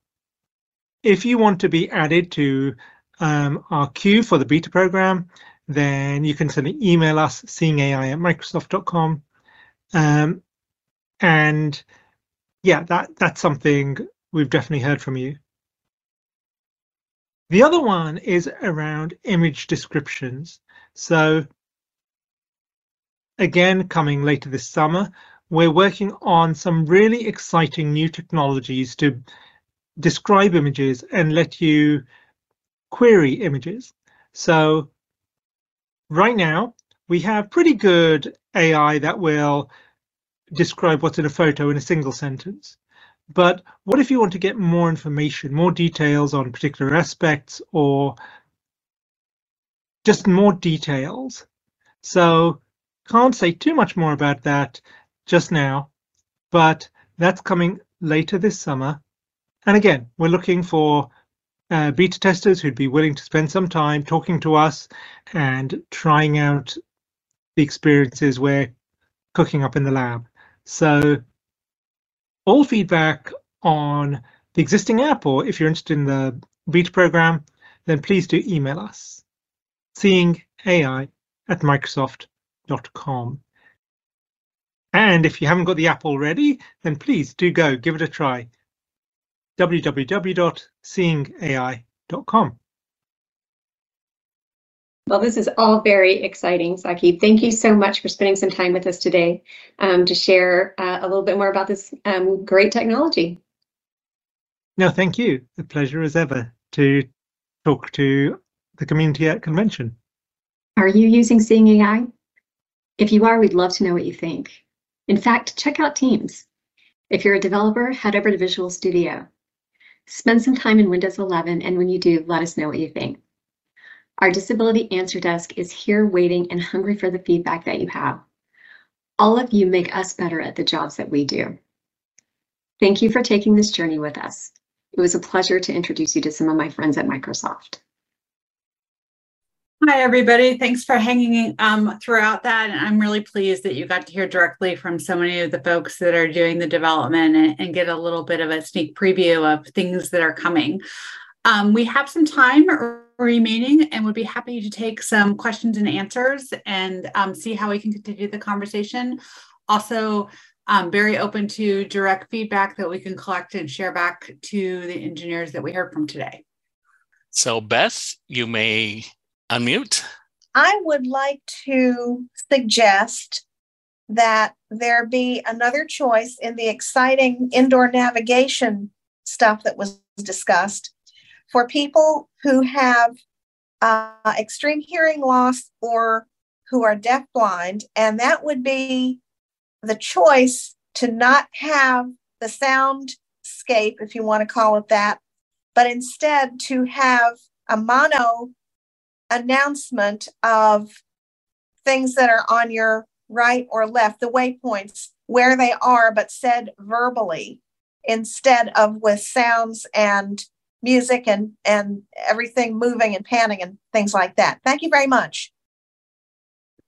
S7: If you want to be added to um, our queue for the beta program, then you can send an email us seeingai at microsoft.com. Um, and yeah, that that's something we've definitely heard from you. The other one is around image descriptions. So again, coming later this summer, we're working on some really exciting new technologies to describe images and let you query images. So right now, we have pretty good AI that will describe what's in a photo in a single sentence. But what if you want to get more information, more details on particular aspects or just more details? So can't say too much more about that just now, but that's coming later this summer. And again, we're looking for uh, beta testers who'd be willing to spend some time talking to us and trying out the experiences we're cooking up in the lab. So all feedback on the existing app, or if you're interested in the beta program, then please do email us, seeingai at microsoft.com. And if you haven't got the app already, then please do go give it a try. www.seeingai.com.
S3: Well, this is all very exciting, Saki. Thank you so much for spending some time with us today um, to share uh, a little bit more about this um, great technology.
S7: No, thank you. The pleasure as ever to talk to the community at convention.
S3: Are you using Seeing AI? If you are, we'd love to know what you think. In fact, check out Teams. If you're a developer, head over to Visual Studio. Spend some time in Windows 11, and when you do, let us know what you think. Our Disability Answer Desk is here waiting and hungry for the feedback that you have. All of you make us better at the jobs that we do. Thank you for taking this journey with us. It was a pleasure to introduce you to some of my friends at Microsoft.
S1: Hi, everybody. Thanks for hanging um, throughout that. And I'm really pleased that you got to hear directly from so many of the folks that are doing the development and, and get a little bit of a sneak preview of things that are coming. Um, we have some time remaining and would be happy to take some questions and answers and um, see how we can continue the conversation. Also, um, very open to direct feedback that we can collect and share back to the engineers that we heard from today.
S2: So, Beth, you may unmute.
S10: I would like to suggest that there be another choice in the exciting indoor navigation stuff that was discussed for people who have uh, extreme hearing loss or who are deafblind, and that would be the choice to not have the soundscape, if you want to call it that, but instead to have a mono announcement of things that are on your right or left, the waypoints, where they are, but said verbally instead of with sounds and music and and everything moving and panning and things like that. Thank you very much.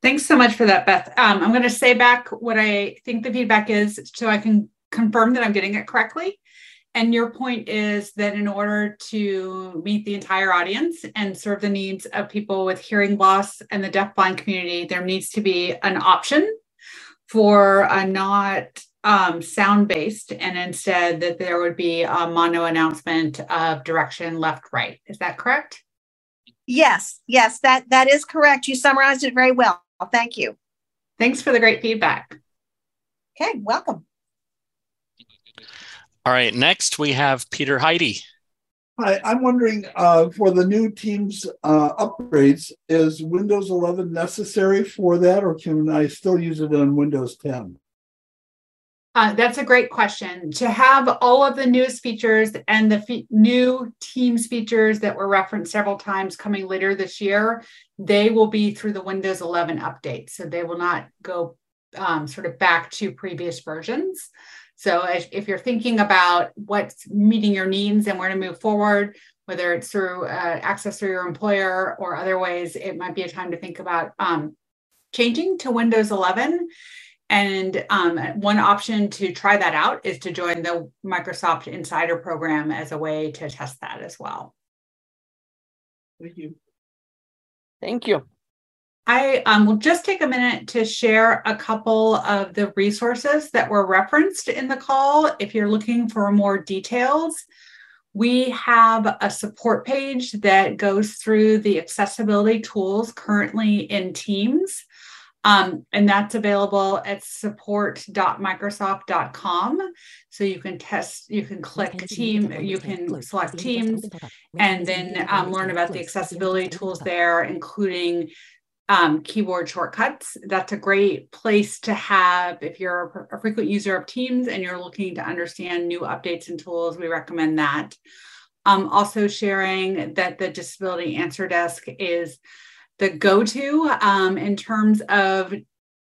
S1: Thanks so much for that, Beth. Um, I'm going to say back what I think the feedback is so I can confirm that I'm getting it correctly. And your point is that in order to meet the entire audience and serve the needs of people with hearing loss and the deafblind community, there needs to be an option for a not um, sound based, and instead that there would be a mono announcement of direction left, right. Is that correct?
S10: Yes, yes, that that is correct. You summarized it very well. Thank you.
S1: Thanks for the great feedback.
S10: Okay, welcome.
S2: All right, next we have Peter Heidi.
S11: Hi, I'm wondering uh, for the new Teams uh, upgrades, is Windows 11 necessary for that, or can I still use it on Windows 10?
S1: Uh, that's a great question. To have all of the newest features and the fe- new Teams features that were referenced several times coming later this year, they will be through the Windows 11 update. So they will not go um, sort of back to previous versions. So if, if, you're thinking about what's meeting your needs and where to move forward, whether it's through uh, access through your employer or other ways, it might be a time to think about um, changing to Windows 11 and um, one option to try that out is to join the Microsoft Insider Program as a way to test that as well.
S11: Thank you.
S12: Thank you.
S1: I um, will just take a minute to share a couple of the resources that were referenced in the call. If you're looking for more details, we have a support page that goes through the accessibility tools currently in Teams. Um, and that's available at support.microsoft.com. So you can test, you can click team, you can select teams, and then um, learn about the accessibility tools there, including um, keyboard shortcuts. That's a great place to have if you're a, frequent user of Teams and you're looking to understand new updates and tools. We recommend that. Um, also sharing that the Disability Answer Desk is the go-to um, in terms of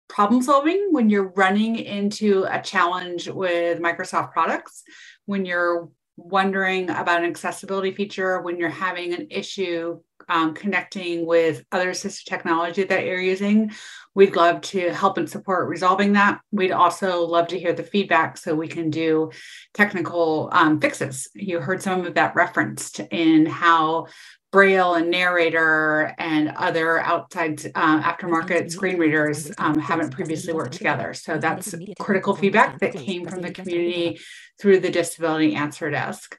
S1: problem solving when you're running into a challenge with Microsoft products, when you're wondering about an accessibility feature, when you're having an issue um, connecting with other assistive technology that you're using. We'd love to help and support resolving that. We'd also love to hear the feedback so we can do technical um, fixes. You heard some of that referenced in how Braille and Narrator and other outside uh, aftermarket screen readers um, haven't previously worked together. So that's critical feedback that came from the community through the Disability Answer Desk.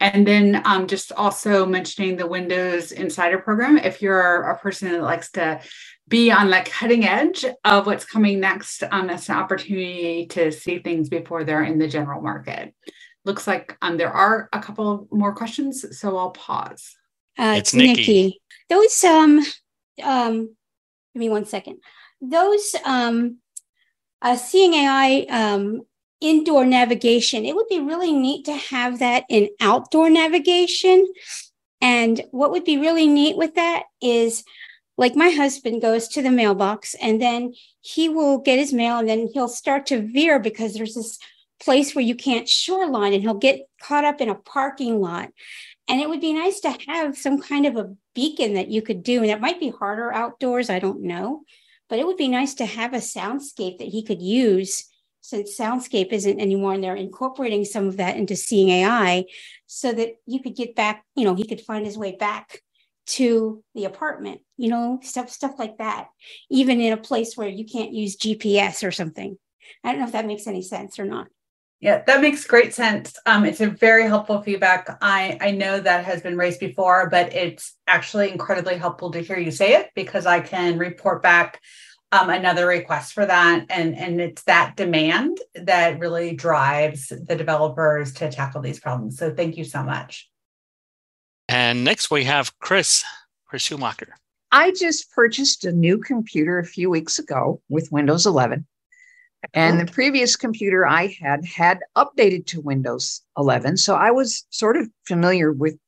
S1: And then um, just also mentioning the Windows Insider Program. If you're a person that likes to be on the cutting edge of what's coming next, um, that's an opportunity to see things before they're in the general market. Looks like um, there are a couple more questions, so I'll pause.
S12: Uh, it's Nikki. Nikki. Those um um give me one second. Those um uh, seeing AI um indoor navigation, it would be really neat to have that in outdoor navigation. And what would be really neat with that is like my husband goes to the mailbox and then he will get his mail and then he'll start to veer because there's this place where you can't shoreline and he'll get caught up in a parking lot. And it would be nice to have some kind of a beacon that you could do. And it might be harder outdoors, I don't know. But it would be nice to have a soundscape that he could use since soundscape isn't anymore and they're incorporating some of that into seeing AI so that you could get back, you know, he could find his way back to the apartment, you know, stuff stuff like that. Even in a place where you can't use GPS or something. I don't know if that makes any sense or not.
S1: Yeah, that makes great sense. Um, it's a very helpful feedback. I, I know that has been raised before, but it's actually incredibly helpful to hear you say it because I can report back um, another request for that. And, and it's that demand that really drives the developers to tackle these problems. So thank you so much.
S2: And next we have Chris, Chris Schumacher.
S13: I just purchased a new computer a few weeks ago with Windows 11. And the previous computer I had had updated to Windows 11. So I was sort of familiar with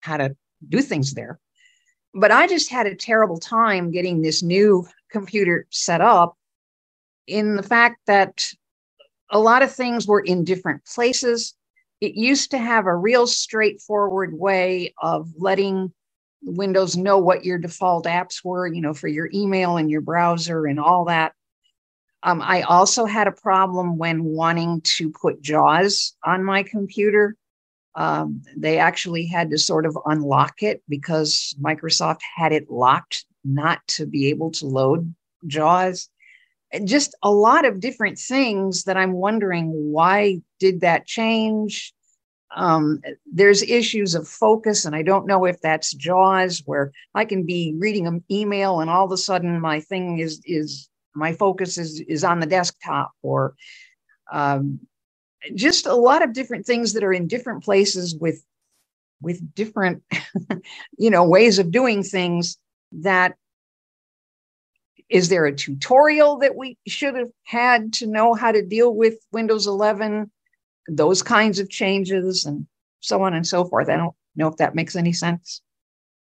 S13: how to do things there. But I just had a terrible time getting this new computer set up in the fact that a lot of things were in different places. It used to have a real straightforward way of letting Windows know what your default apps were, you know, for your email and your browser and all that. Um, I also had a problem when wanting to put JAWS on my computer. Um, they actually had to sort of unlock it because Microsoft had it locked not to be able to load JAWS. Just a lot of different things that I'm wondering why did that change? Um, there's issues of focus, and I don't know if that's JAWS, where I can be reading an email and all of a sudden my thing is is my focus is is on the desktop or um, just a lot of different things that are in different places with with different you know ways of doing things that is there a tutorial that we should have had to know how to deal with windows 11 those kinds of changes and so on and so forth i don't know if that makes any sense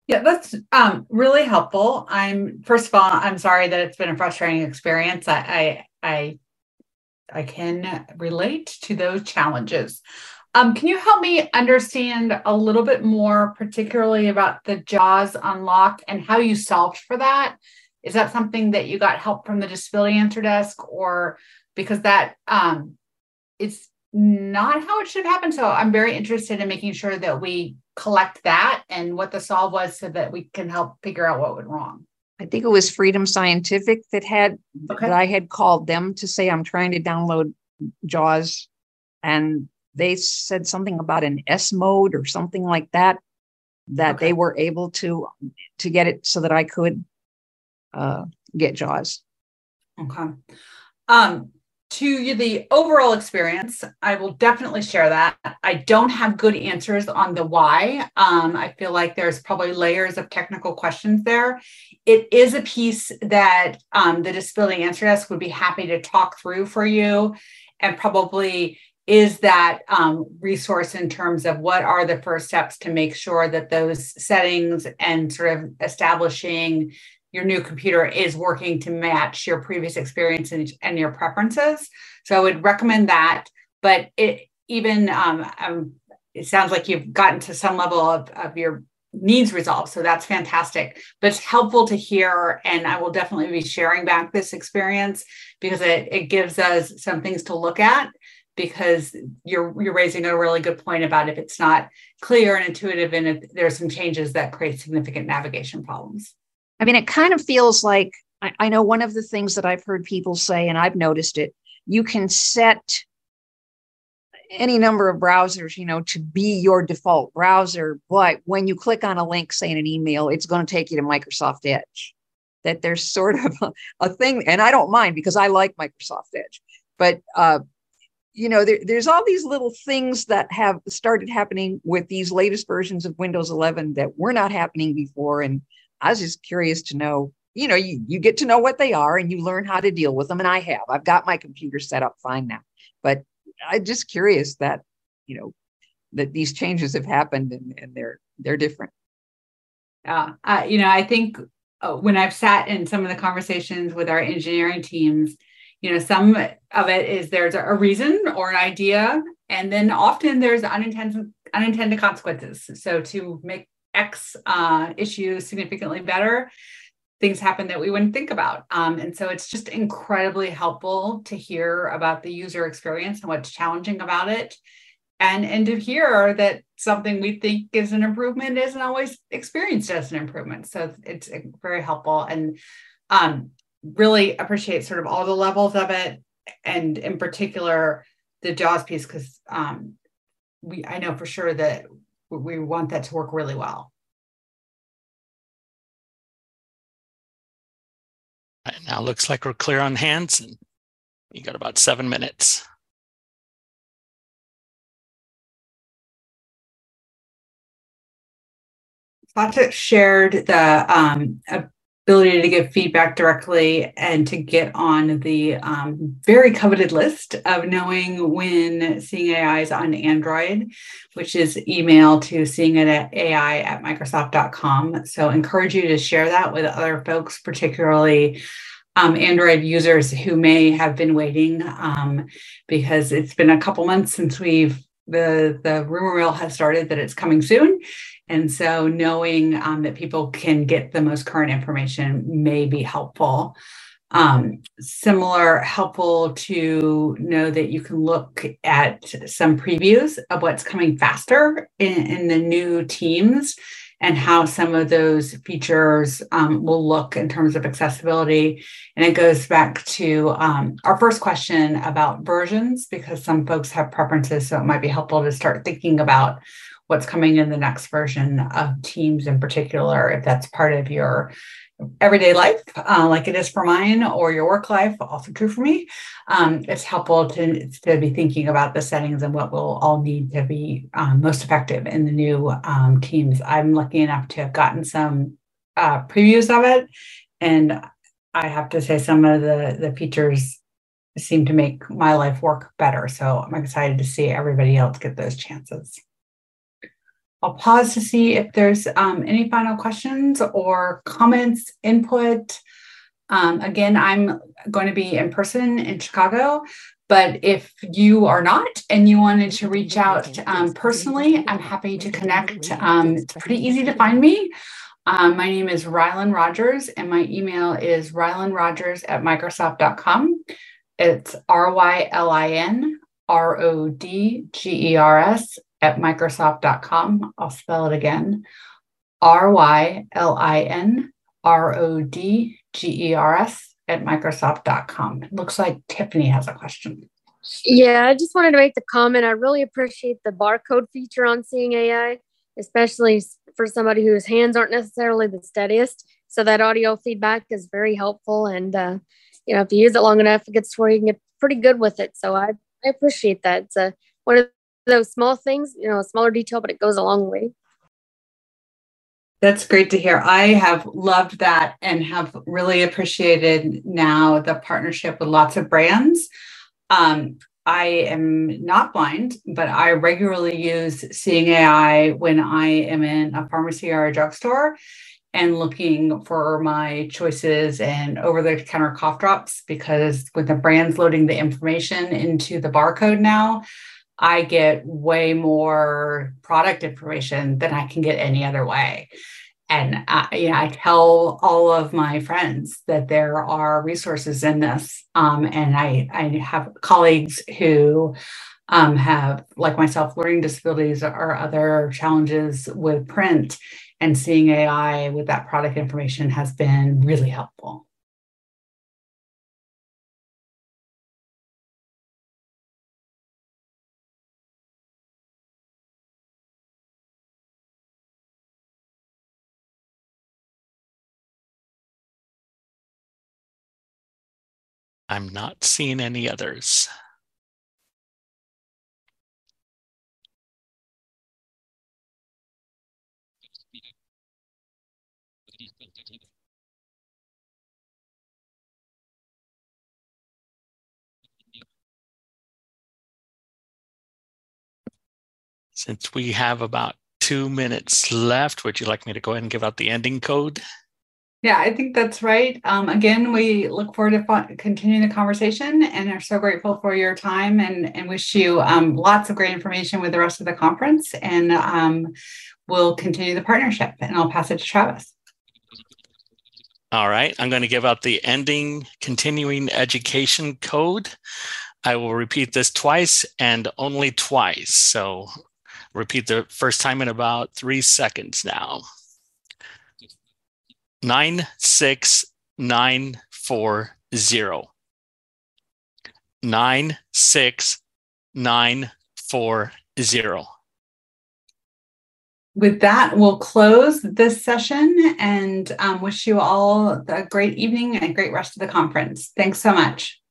S1: yeah, that's um, really helpful. I'm first of all, I'm sorry that it's been a frustrating experience. I I I, I can relate to those challenges. Um, can you help me understand a little bit more, particularly about the JAWS unlock and how you solved for that? Is that something that you got help from the Disability Answer Desk, or because that um, it's not how it should have happened? So I'm very interested in making sure that we collect that and what the solve was so that we can help figure out what went wrong.
S13: I think it was Freedom Scientific that had
S1: Okay.
S13: that I had called them to say I'm trying to download JAWS, and they said something about an S mode or something like that. That they were able to to get it so that I could uh, get JAWS.
S1: Okay. Um, to the overall experience, I will definitely share that. I don't have good answers on the why. Um, I feel like there's probably layers of technical questions there. It is a piece that um, the Disability Answer Desk would be happy to talk through for you and probably is that um, resource in terms of what are the first steps to make sure that those settings and sort of establishing your new computer is working to match your previous experience and, and your preferences. So I would recommend that. But it even um, um, it sounds like you've gotten to some level of, of your needs resolved. So that's fantastic. But it's helpful to hear, and I will definitely be sharing back this experience because it, it gives us some things to look at. Because you're you're raising a really good point about if it's not clear and intuitive, and if there's some changes that create significant navigation problems.
S13: I mean, it kind of feels like I, I know one of the things that I've heard people say, and I've noticed it. You can set any number of browsers, you know, to be your default browser. But when you click on a link, say in an email, it's going to take you to Microsoft Edge. That there's sort of a, a thing, and I don't mind because I like Microsoft Edge. But uh, you know, there, there's all these little things that have started happening with these latest versions of Windows 11 that were not happening before. And I was just curious to know, you know, you, you get to know what they are and you learn how to deal with them. And I have, I've got my computer set up fine now. But I'm just curious that, you know, that these changes have happened and, and they're they're different.
S1: Yeah, uh, you know, I think uh, when I've sat in some of the conversations with our engineering teams, you know, some of it is there's a reason or an idea, and then often there's unintended unintended consequences. So to make X uh, issue significantly better, things happen that we wouldn't think about. Um, and so it's just incredibly helpful to hear about the user experience and what's challenging about it. And, and to hear that something we think is an improvement isn't always experienced as an improvement. So it's, it's very helpful and um, really appreciate sort of all the levels of it. And in particular, the JAWS piece, because um, we I know for sure that we want that to work really well.
S2: Right, now looks like we're clear on hands and you got about seven minutes.
S1: Saqib shared the um, ability to give feedback directly and to get on the um, very coveted list of knowing when Seeing AI is on Android, which is email to seeing it at AI at Microsoft.com. So encourage you to share that with other folks, particularly um, Android users who may have been waiting um, because it's been a couple months since we've the the rumor mill has started that it's coming soon and so knowing um, that people can get the most current information may be helpful. Um, similar, helpful to know that you can look at some previews of what's coming faster in, in the new teams and how some of those features um, will look in terms of accessibility. And it goes back to um, our first question about versions, because some folks have preferences. So it might be helpful to start thinking about what's coming in the next version of Teams in particular, if that's part of your everyday life, uh, like it is for mine, or your work life, also true for me. Um, it's helpful to, to be thinking about the settings and what we'll all need to be um, most effective in the new um, Teams. I'm lucky enough to have gotten some uh, previews of it, and I have to say some of the the features seem to make my life work better. So I'm excited to see everybody else get those chances. I'll pause to see if there's um, any final questions or comments, input. Um, again, I'm going to be in person in Chicago, but if you are not and you wanted to reach out um, personally, I'm happy to connect. Um, it's pretty easy to find me. Um, my name is Rylin Rodgers, and my email is rylinrodgers at microsoft.com. It's R Y L I N R O D G E R S at Microsoft.com. I'll spell it again R Y L I N R O D G E R S at Microsoft.com. It looks like Tiffany has a question.
S14: Yeah, I just wanted to make the comment. I really appreciate the barcode feature on Seeing AI, especially for somebody whose hands aren't necessarily the steadiest. So that audio feedback is very helpful. And, uh, you know, if you use it long enough, it gets to where you can get pretty good with it. So I, I appreciate that. It's a, one of those small things, you know, a smaller detail, but it goes a long way.
S1: That's great to hear. I have loved that and have really appreciated now the partnership with lots of brands. Um, I am not blind, but I regularly use Seeing AI when I am in a pharmacy or a drugstore and looking for my choices and over the counter cough drops because with the brands loading the information into the barcode now, I get way more product information than I can get any other way. And I, you know, I tell all of my friends that there are resources in this. Um, and I, I have colleagues who um, have, like myself, learning disabilities or other challenges with print. And seeing AI with that product information has been really helpful.
S2: I'm not seeing any others. Since we have about two minutes left, would you like me to go ahead and give out the ending code?
S1: Yeah, I think that's right. Um, again, we look forward to fun- continuing the conversation and are so grateful for your time and, and wish you um, lots of great information with the rest of the conference. And um, we'll continue the partnership. And I'll pass it to Travis.
S2: All right, I'm going to give out the ending continuing education code. I will repeat this twice and only twice. So repeat the first time in about three seconds now nine six nine four zero. Nine six nine four zero.
S1: With that, we'll close this session and um, wish you all a great evening and a great rest of the conference. Thanks so much.